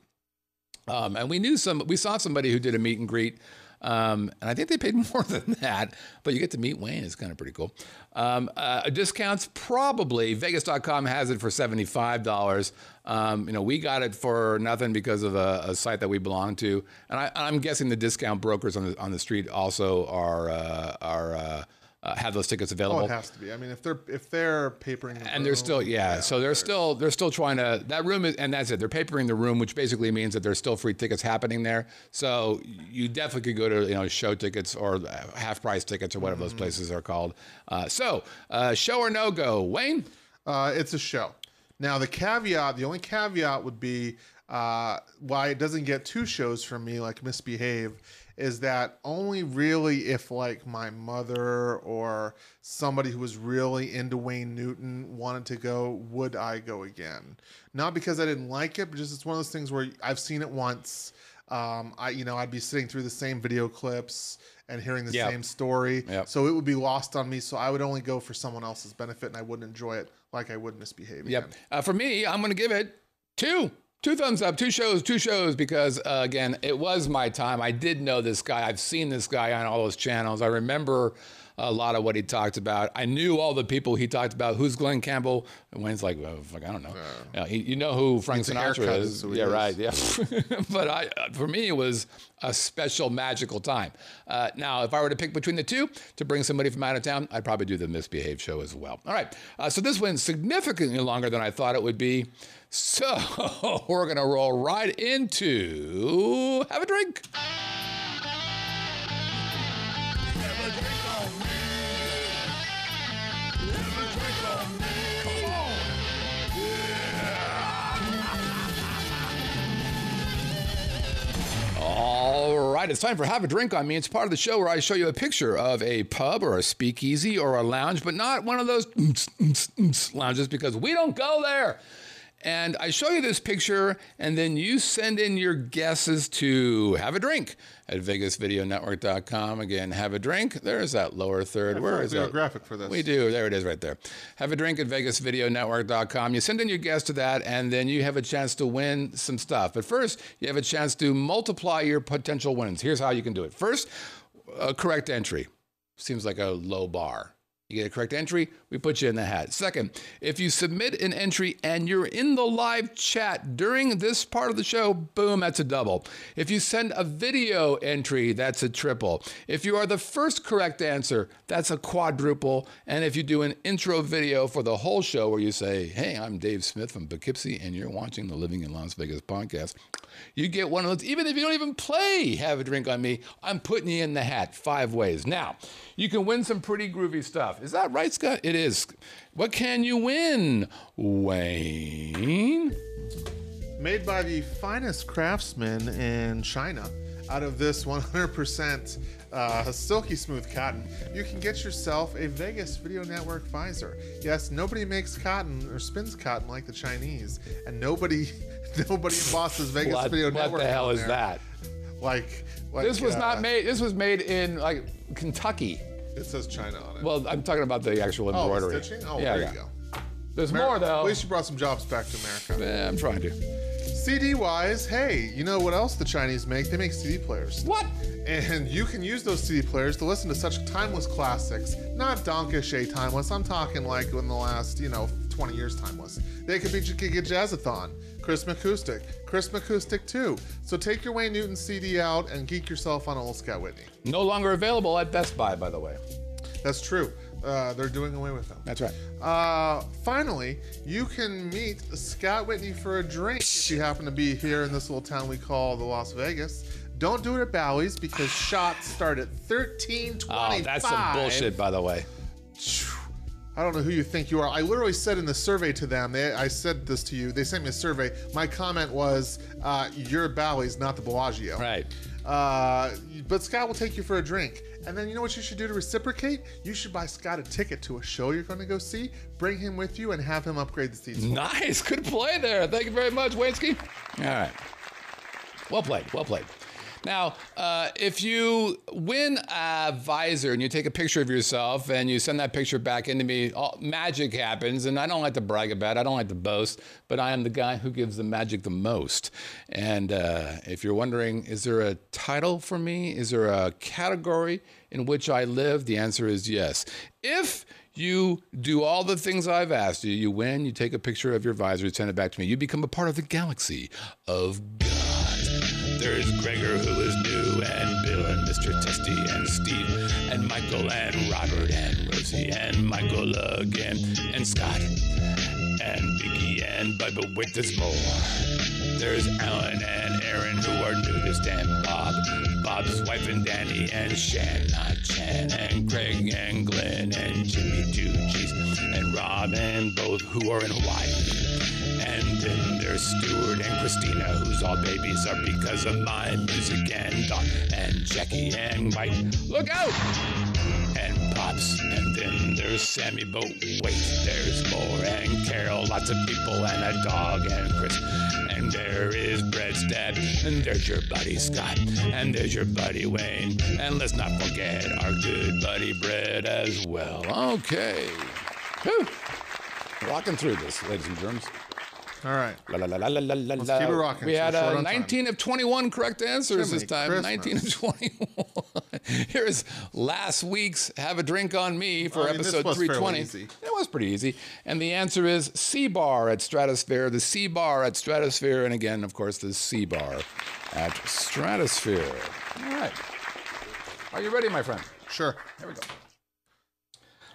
Speaker 2: Um, and we knew some, we saw somebody who did a meet and greet. Um, and I think they paid more than that, but you get to meet Wayne. It's kind of pretty cool. Um, uh, discounts probably Vegas.com has it for $75. Um, you know, we got it for nothing because of a, a site that we belong to. And I, I'm guessing the discount brokers on the, on the street also are, uh, are, uh, uh, have those tickets available.
Speaker 1: Oh, it has to be. I mean, if they're if they're papering, the
Speaker 2: and they're
Speaker 1: room,
Speaker 2: still yeah, so they're still they're still trying to that room is and that's it they're papering the room which basically means that there's still free tickets happening there so you definitely could go to you know show tickets or half price tickets or whatever those places are called uh, so uh, show or no go wayne
Speaker 1: Uh, it's a show. Now the caveat, the only caveat would be uh, why it doesn't get two shows from me, like Miss Behave, is that only really if like my mother or somebody who was really into Wayne Newton wanted to go, would I go again? Not because I didn't like it, but just it's one of those things where I've seen it once. Um, I you know I'd be sitting through the same video clips and hearing the
Speaker 2: Yep.
Speaker 1: same story,
Speaker 2: Yep.
Speaker 1: so it would be lost on me. So I would only go for someone else's benefit, and I wouldn't enjoy it like I would Miss
Speaker 2: Behave.
Speaker 1: Yep.
Speaker 2: Uh, for me, I'm going to give it two. Two thumbs up, two shows, two shows, because uh, again, it was my time. I did know this guy. I've seen this guy on all those channels. I remember a lot of what he talked about. I knew all the people he talked about. Who's Glen Campbell? And Wayne's like, well, fuck, I don't know. Yeah, he- you know who Frank Sinatra is? yeah,
Speaker 1: is.
Speaker 2: right. Yeah. but I, uh, for me, it was a special, magical time. Uh, now, if I were to pick between the two to bring somebody from out of town, I'd probably do the Miss Behave show as well. All right. Uh, so this went significantly longer than I thought it would be. So we're going to roll right into have a drink. All right, it's time for Have a Drink on Me. It's part of the show where I show you a picture of a pub or a speakeasy or a lounge, but not one of those lounges because we don't go there. And I show you this picture, and then you send in your guesses to Have a Drink at VegasVideoNetwork.com. Again, Have a Drink. There's that lower third. Where is
Speaker 1: we have a
Speaker 2: that?
Speaker 1: graphic for this.
Speaker 2: We do. There it is right there. Have a drink at VegasVideoNetwork.com. You send in your guess to that, and then you have a chance to win some stuff. But first, you have a chance to multiply your potential wins. Here's how you can do it. First, a correct entry. Seems like a low bar. You get a correct entry, we put you in the hat. Second, if you submit an entry and you're in the live chat during this part of the show, boom, that's a double. If you send a video entry, that's a triple. If you are the first correct answer, that's a quadruple. And if you do an intro video for the whole show where you say, Hey, I'm Dave Smith from Poughkeepsie, and you're watching the Living in Las Vegas podcast, you get one of those. Even if you don't even play Have a Drink on Me, I'm putting you in the hat five ways. Now, you can win some pretty groovy stuff. Is that right, Scott? It is. What can you win, Wayne?
Speaker 1: Made by the finest craftsmen in China. Out of this 100% uh, silky smooth cotton, you can get yourself a Vegas Video Network visor. Yes, nobody makes cotton or spins cotton like the Chinese, and nobody, nobody bosses Vegas
Speaker 2: What,
Speaker 1: Video
Speaker 2: what
Speaker 1: Network.
Speaker 2: What the hell is
Speaker 1: there.
Speaker 2: that?
Speaker 1: Like, like
Speaker 2: This was
Speaker 1: uh,
Speaker 2: not made. This was made in like Kentucky.
Speaker 1: It says China on it.
Speaker 2: Well, I'm talking about the actual embroidery.
Speaker 1: oh,
Speaker 2: embroidery.
Speaker 1: stitching. Oh,
Speaker 2: yeah,
Speaker 1: there
Speaker 2: yeah.
Speaker 1: you go.
Speaker 2: There's
Speaker 1: Amer-
Speaker 2: more though.
Speaker 1: At least you brought some jobs back to America.
Speaker 2: Yeah, I'm trying to.
Speaker 1: CD wise, hey, you know what else the Chinese make? They make CD players.
Speaker 2: What?
Speaker 1: And you can use those CD players to listen to such timeless classics. Not donkish timeless. I'm talking like in the last, you know, 20 years timeless. They could be Giga Jazzathon, Chris McCoustic, Chris McCoustic 2. So take your Wayne Newton CD out and geek yourself on old Scott Whitney.
Speaker 2: No longer available at Best Buy, by the way.
Speaker 1: That's true. Uh, they're doing away with them.
Speaker 2: That's right.
Speaker 1: Uh, finally, you can meet Scott Whitney for a drink if you happen to be here in this little town we call the Las Vegas. Don't do it at Bally's because shots start at thirteen twenty five.
Speaker 2: Oh, that's some bullshit, by the way.
Speaker 1: I don't know who you think you are. I literally said in the survey to them, they, I said this to you. They sent me a survey. My comment was, uh, "You're Bally's, not the Bellagio."
Speaker 2: Right.
Speaker 1: Uh, but Scott will take you for a drink. And then you know what you should do to reciprocate? You should buy Scott a ticket to a show you're going to go see, bring him with you, and have him upgrade the seats.
Speaker 2: Nice. Good play there. Thank you very much, Waynsky. All right. Well played. Well played. Now, uh, if you win a visor and you take a picture of yourself and you send that picture back into me, all, magic happens. And I don't like to brag about it. I don't like to boast, but I am the guy who gives the magic the most. And uh, if you're wondering, is there a title for me? Is there a category in which I live? The answer is yes. If you do all the things I've asked you. You win, you take a picture of your visor, send it back to me. You become a part of the galaxy of God. There's Gregor, who is new, and Bill, and Mr. Testy, and Steve, and Michael, and Robert, and Rosie, and Michael again, and Scott, and Vicky, and Bud, but wait, there's more. There's Alan and Aaron, who are new nudist, and Bob, Bob's wife, and Danny, and Shanna, Chan, and Craig, and Glenn, and Jimmy, two and Rob, and both who are in Hawaii. And then there's Stuart and Christina, whose all babies are because of my music, and Don, and Jackie, and Mike. Look out! And Pops, and then there's Sammy, but wait, there's more, and Carol, lots of people, and a dog, and Chris. And there is Bread Stab, and there's your buddy Scott, and there's your buddy Wayne, and let's not forget our good buddy Bread as well. Okay. Whew. Rocking through this, ladies and germs.
Speaker 1: All right.
Speaker 2: La, la, la, la, la, la,
Speaker 1: Let's keep it rocking.
Speaker 2: We had uh,
Speaker 1: on time.
Speaker 2: 19 of 21 correct answers
Speaker 1: Jiminy
Speaker 2: this time.
Speaker 1: Christmas.
Speaker 2: 19 of 21. Here's last week's Have a Drink on Me for
Speaker 1: I mean,
Speaker 2: episode 320. It was pretty easy. And the answer is C Bar at Stratosphere, the C Bar at Stratosphere, and again, of course, the C Bar at Stratosphere. All right. Are you ready, my friend?
Speaker 1: Sure.
Speaker 2: Here we go.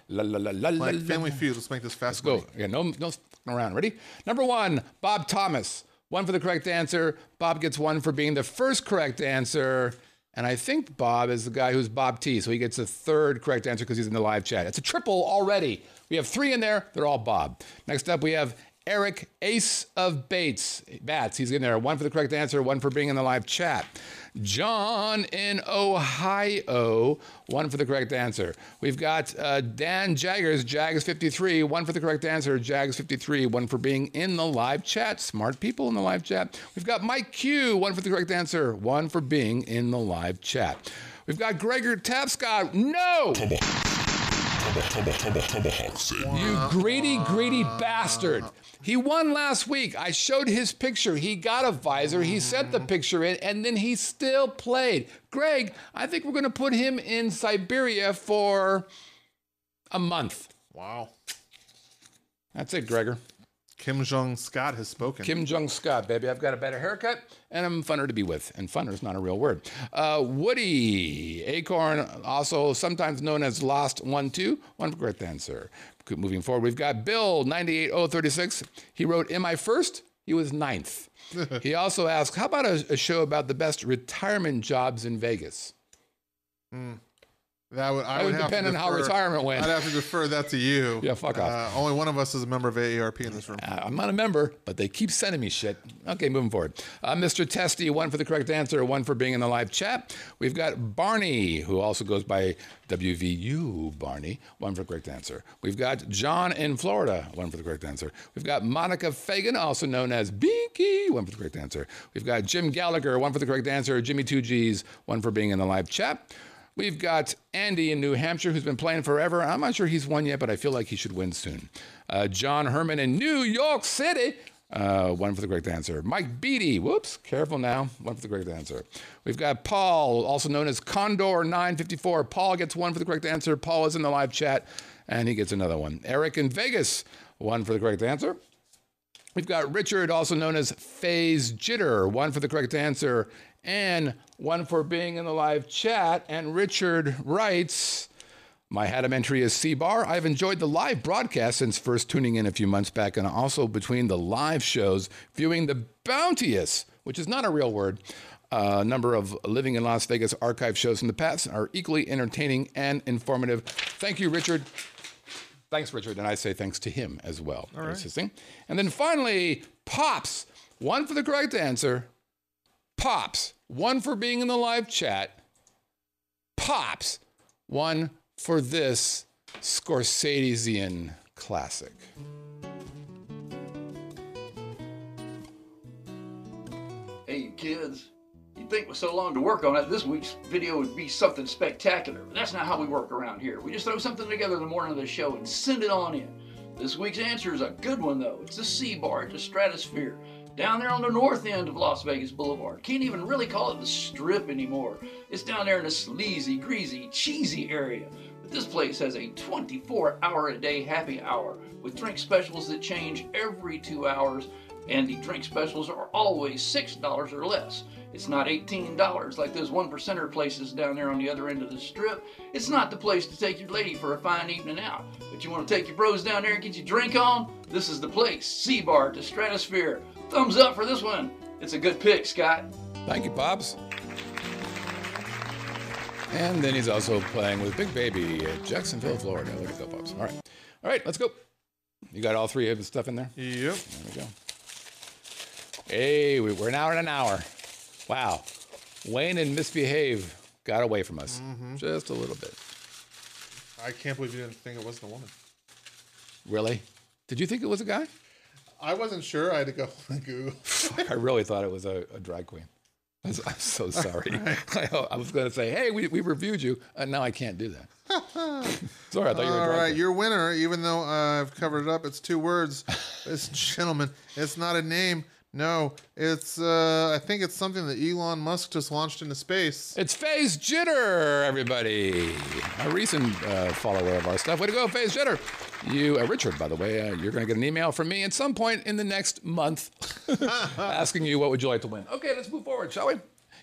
Speaker 2: La la la la la.
Speaker 1: Like. Family Feud. Let's make this fast.
Speaker 2: Go. Yeah, no, no around. Ready? Number one, Bob Thomas. One for the correct answer. Bob gets one for being the first correct answer. And I think Bob is the guy who's Bob T. So he gets the third correct answer because he's in the live chat. It's a triple already. We have three in there. They're all Bob. Next up, we have Eric Ace of Bates. Bats. He's in there. One for the correct answer. One for being in the live chat. John in Ohio. One for the correct answer. We've got uh, Dan Jaggers, Jags 53. One for the correct answer, Jags 53. One for being in the live chat. Smart people in the live chat. We've got Mike Q. One for the correct answer. One for being in the live chat. We've got Gregor Tapscott. No! You greedy, greedy bastard. He won last week. I showed his picture. He got a visor. He sent the picture in, and then he still played. Greg, I think we're going to put him in Siberia for a month.
Speaker 1: Wow.
Speaker 2: That's it, Gregor.
Speaker 1: Kim Jong Scott has spoken.
Speaker 2: Kim Jong Scott, baby. I've got a better haircut, and I'm funner to be with. And funner is not a real word. Uh, Woody Acorn, also sometimes known as Lost One Two. One correct answer. Keep Moving forward, we've got Bill 98036. He wrote, "Am I first? He was ninth. he also asked, "How about a, a show about the best retirement jobs in Vegas?" Hmm.
Speaker 1: That would, I
Speaker 2: That would
Speaker 1: to
Speaker 2: depend on how retirement went.
Speaker 1: I'd have to defer that to you.
Speaker 2: Yeah, fuck off.
Speaker 1: Uh, only one of us is a member of AARP in this room.
Speaker 2: Uh, I'm not a member, but they keep sending me shit. Okay, moving forward. Uh, Mr. Testy, one for the correct answer, one for being in the live chat. We've got Barney, who also goes by WVU Barney, one for the correct answer. We've got John in Florida, one for the correct answer. We've got Monica Fagan, also known as Binky, one for the correct answer. We've got Jim Gallagher, one for the correct answer. Jimmy Two G's, one for being in the live chat. We've got Andy in New Hampshire who's been playing forever. I'm not sure he's won yet, but I feel like he should win soon. Uh, John Herman in New York City. Uh, one for the correct answer. Mike Beatty. Whoops. Careful now. One for the correct answer. We've got Paul, also known as Condor954. Paul gets one for the correct answer. Paul is in the live chat, and he gets another one. Eric in Vegas. One for the correct answer. We've got Richard, also known as Phase Jitter, one for the correct answer, and one for being in the live chat. And Richard writes, my Haddam entry is C bar. I've enjoyed the live broadcast since first tuning in a few months back, and also between the live shows, viewing the bounteous which is not a real word. A number of living in Las Vegas archive shows from the past are equally entertaining and informative. Thank you, Richard. Thanks, Richard. And I say thanks to him as well for assisting. And then finally, Pops. One for the correct answer. Pops. One for being in the live chat. Pops. One for this Scorsesean classic.
Speaker 4: Hey, kids. You'd think with so long to work on it, this week's video would be something spectacular. But that's not how we work around here. We just throw something together in the morning of the show and send it on in. This week's answer is a good one, though. It's the C Bar at the Stratosphere. Down there on the north end of Las Vegas Boulevard. Can't even really call it the Strip anymore. It's down there in a sleazy, greasy, cheesy area. But this place has a 24 hour a day happy hour with drink specials that change every two hours and the drink specials are always $6 or less. It's not $18 like those one percenter places down there on the other end of the strip. It's not the place to take your lady for a fine evening out. But you want to take your bros down there and get your drink on? This is the place. C Bar to Stratosphere. Thumbs up for this one. It's a good pick, Scott.
Speaker 2: Thank you, Pops. And then he's also playing with Big Baby at Jacksonville, Florida. Look at go, Pops. All right. All right, let's go. You got all three of the stuff in there?
Speaker 1: Yep.
Speaker 2: There we go. Hey, we- we're an hour and an hour. Wow. Wayne and Miss Behave got away from us mm-hmm. just a little bit.
Speaker 1: I can't believe you didn't think it wasn't a woman.
Speaker 2: Really? Did you think it was a guy?
Speaker 1: I wasn't sure. I had to go Google.
Speaker 2: I really thought it was a, a drag queen. I'm so sorry. I, I was going to say, hey, we, we reviewed you, and now I can't do that. sorry, I thought you were a drag
Speaker 1: right,
Speaker 2: queen.
Speaker 1: your winner, even though uh, I've covered it up, it's two words. It's gentleman. It's not a name. No, it's. Uh, I think it's something that Elon Musk just launched into space.
Speaker 2: It's Phase Jitter, everybody. A recent uh, follower of our stuff. Way to go, Phase Jitter. You, uh, Richard, by the way, uh, you're going to get an email from me at some point in the next month asking you what would you like to win. Okay, let's move forward, shall we?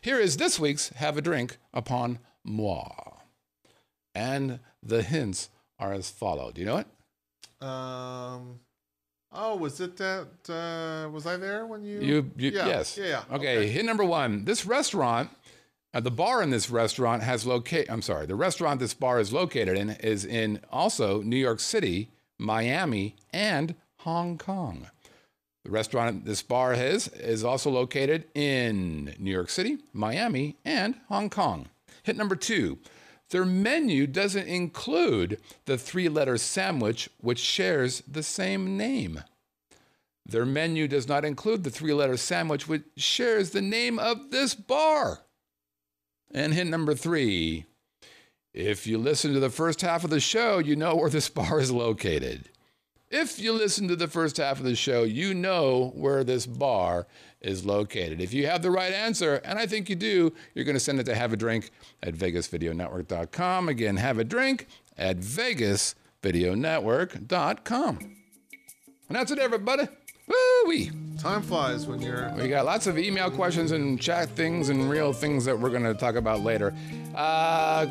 Speaker 2: Here is this week's Have a Drink upon moi. And the hints are as follow. Do you know it?
Speaker 1: Um. Oh, was it that? Uh, was I there when you?
Speaker 2: You, you
Speaker 1: Yeah,
Speaker 2: yes.
Speaker 1: yeah, yeah.
Speaker 2: Okay,
Speaker 1: Okay.
Speaker 2: hit number one. This restaurant, uh, the bar in this restaurant has locate. I'm sorry, the restaurant this bar is located in is in also New York City, Miami, and Hong Kong. The restaurant this bar has is also located in New York City, Miami, and Hong Kong. Hit number two. Their menu doesn't include the three letter sandwich, which shares the same name. Their menu does not include the three letter sandwich, which shares the name of this bar. And hint number three if you listen to the first half of the show, you know where this bar is located. If you listen to the first half of the show, you know where this bar is located. If you have the right answer, and I think you do, you're going to send it to have a drink at vegasvideonetwork.com. Again, have a drink at vegasvideonetwork.com. And that's it, everybody. Woo-wee.
Speaker 1: Time flies when you're.
Speaker 2: We got lots of email questions and chat things and real things that we're going to talk about later. Uh,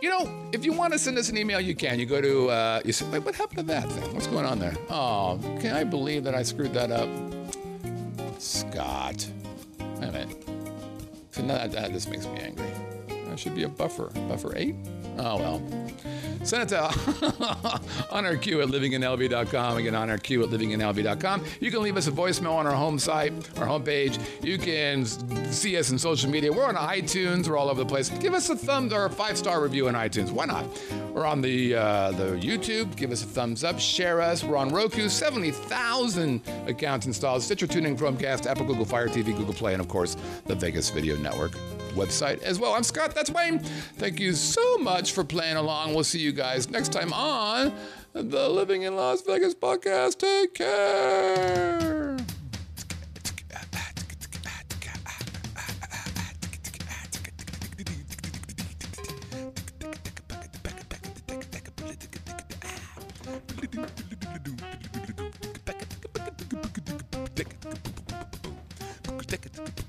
Speaker 2: you know, if you want to send us an email, you can. You go to, uh, you say, wait, what happened to that thing? What's going on there? Oh, can I believe that I screwed that up? Scott. Wait a minute. So now that, that just makes me angry. That should be a buffer. Buffer 8? Oh, well. Send it to honorq at livinginlv.com. Again, honorq at livinginlv.com. You can leave us a voicemail on our home site, our homepage. You can see us in social media. We're on iTunes. We're all over the place. Give us a thumb or a five star review on iTunes. Why not? We're on the uh, the YouTube. Give us a thumbs up. Share us. We're on Roku. 70,000 accounts installed. Stitcher, TuneIn, Chromecast, Apple, Google Fire TV, Google Play, and of course, the Vegas Video Network website as well. I'm Scott. That's Wayne. Thank you so much for playing along. We'll see you guys next time on the Living in Las Vegas podcast. Take care.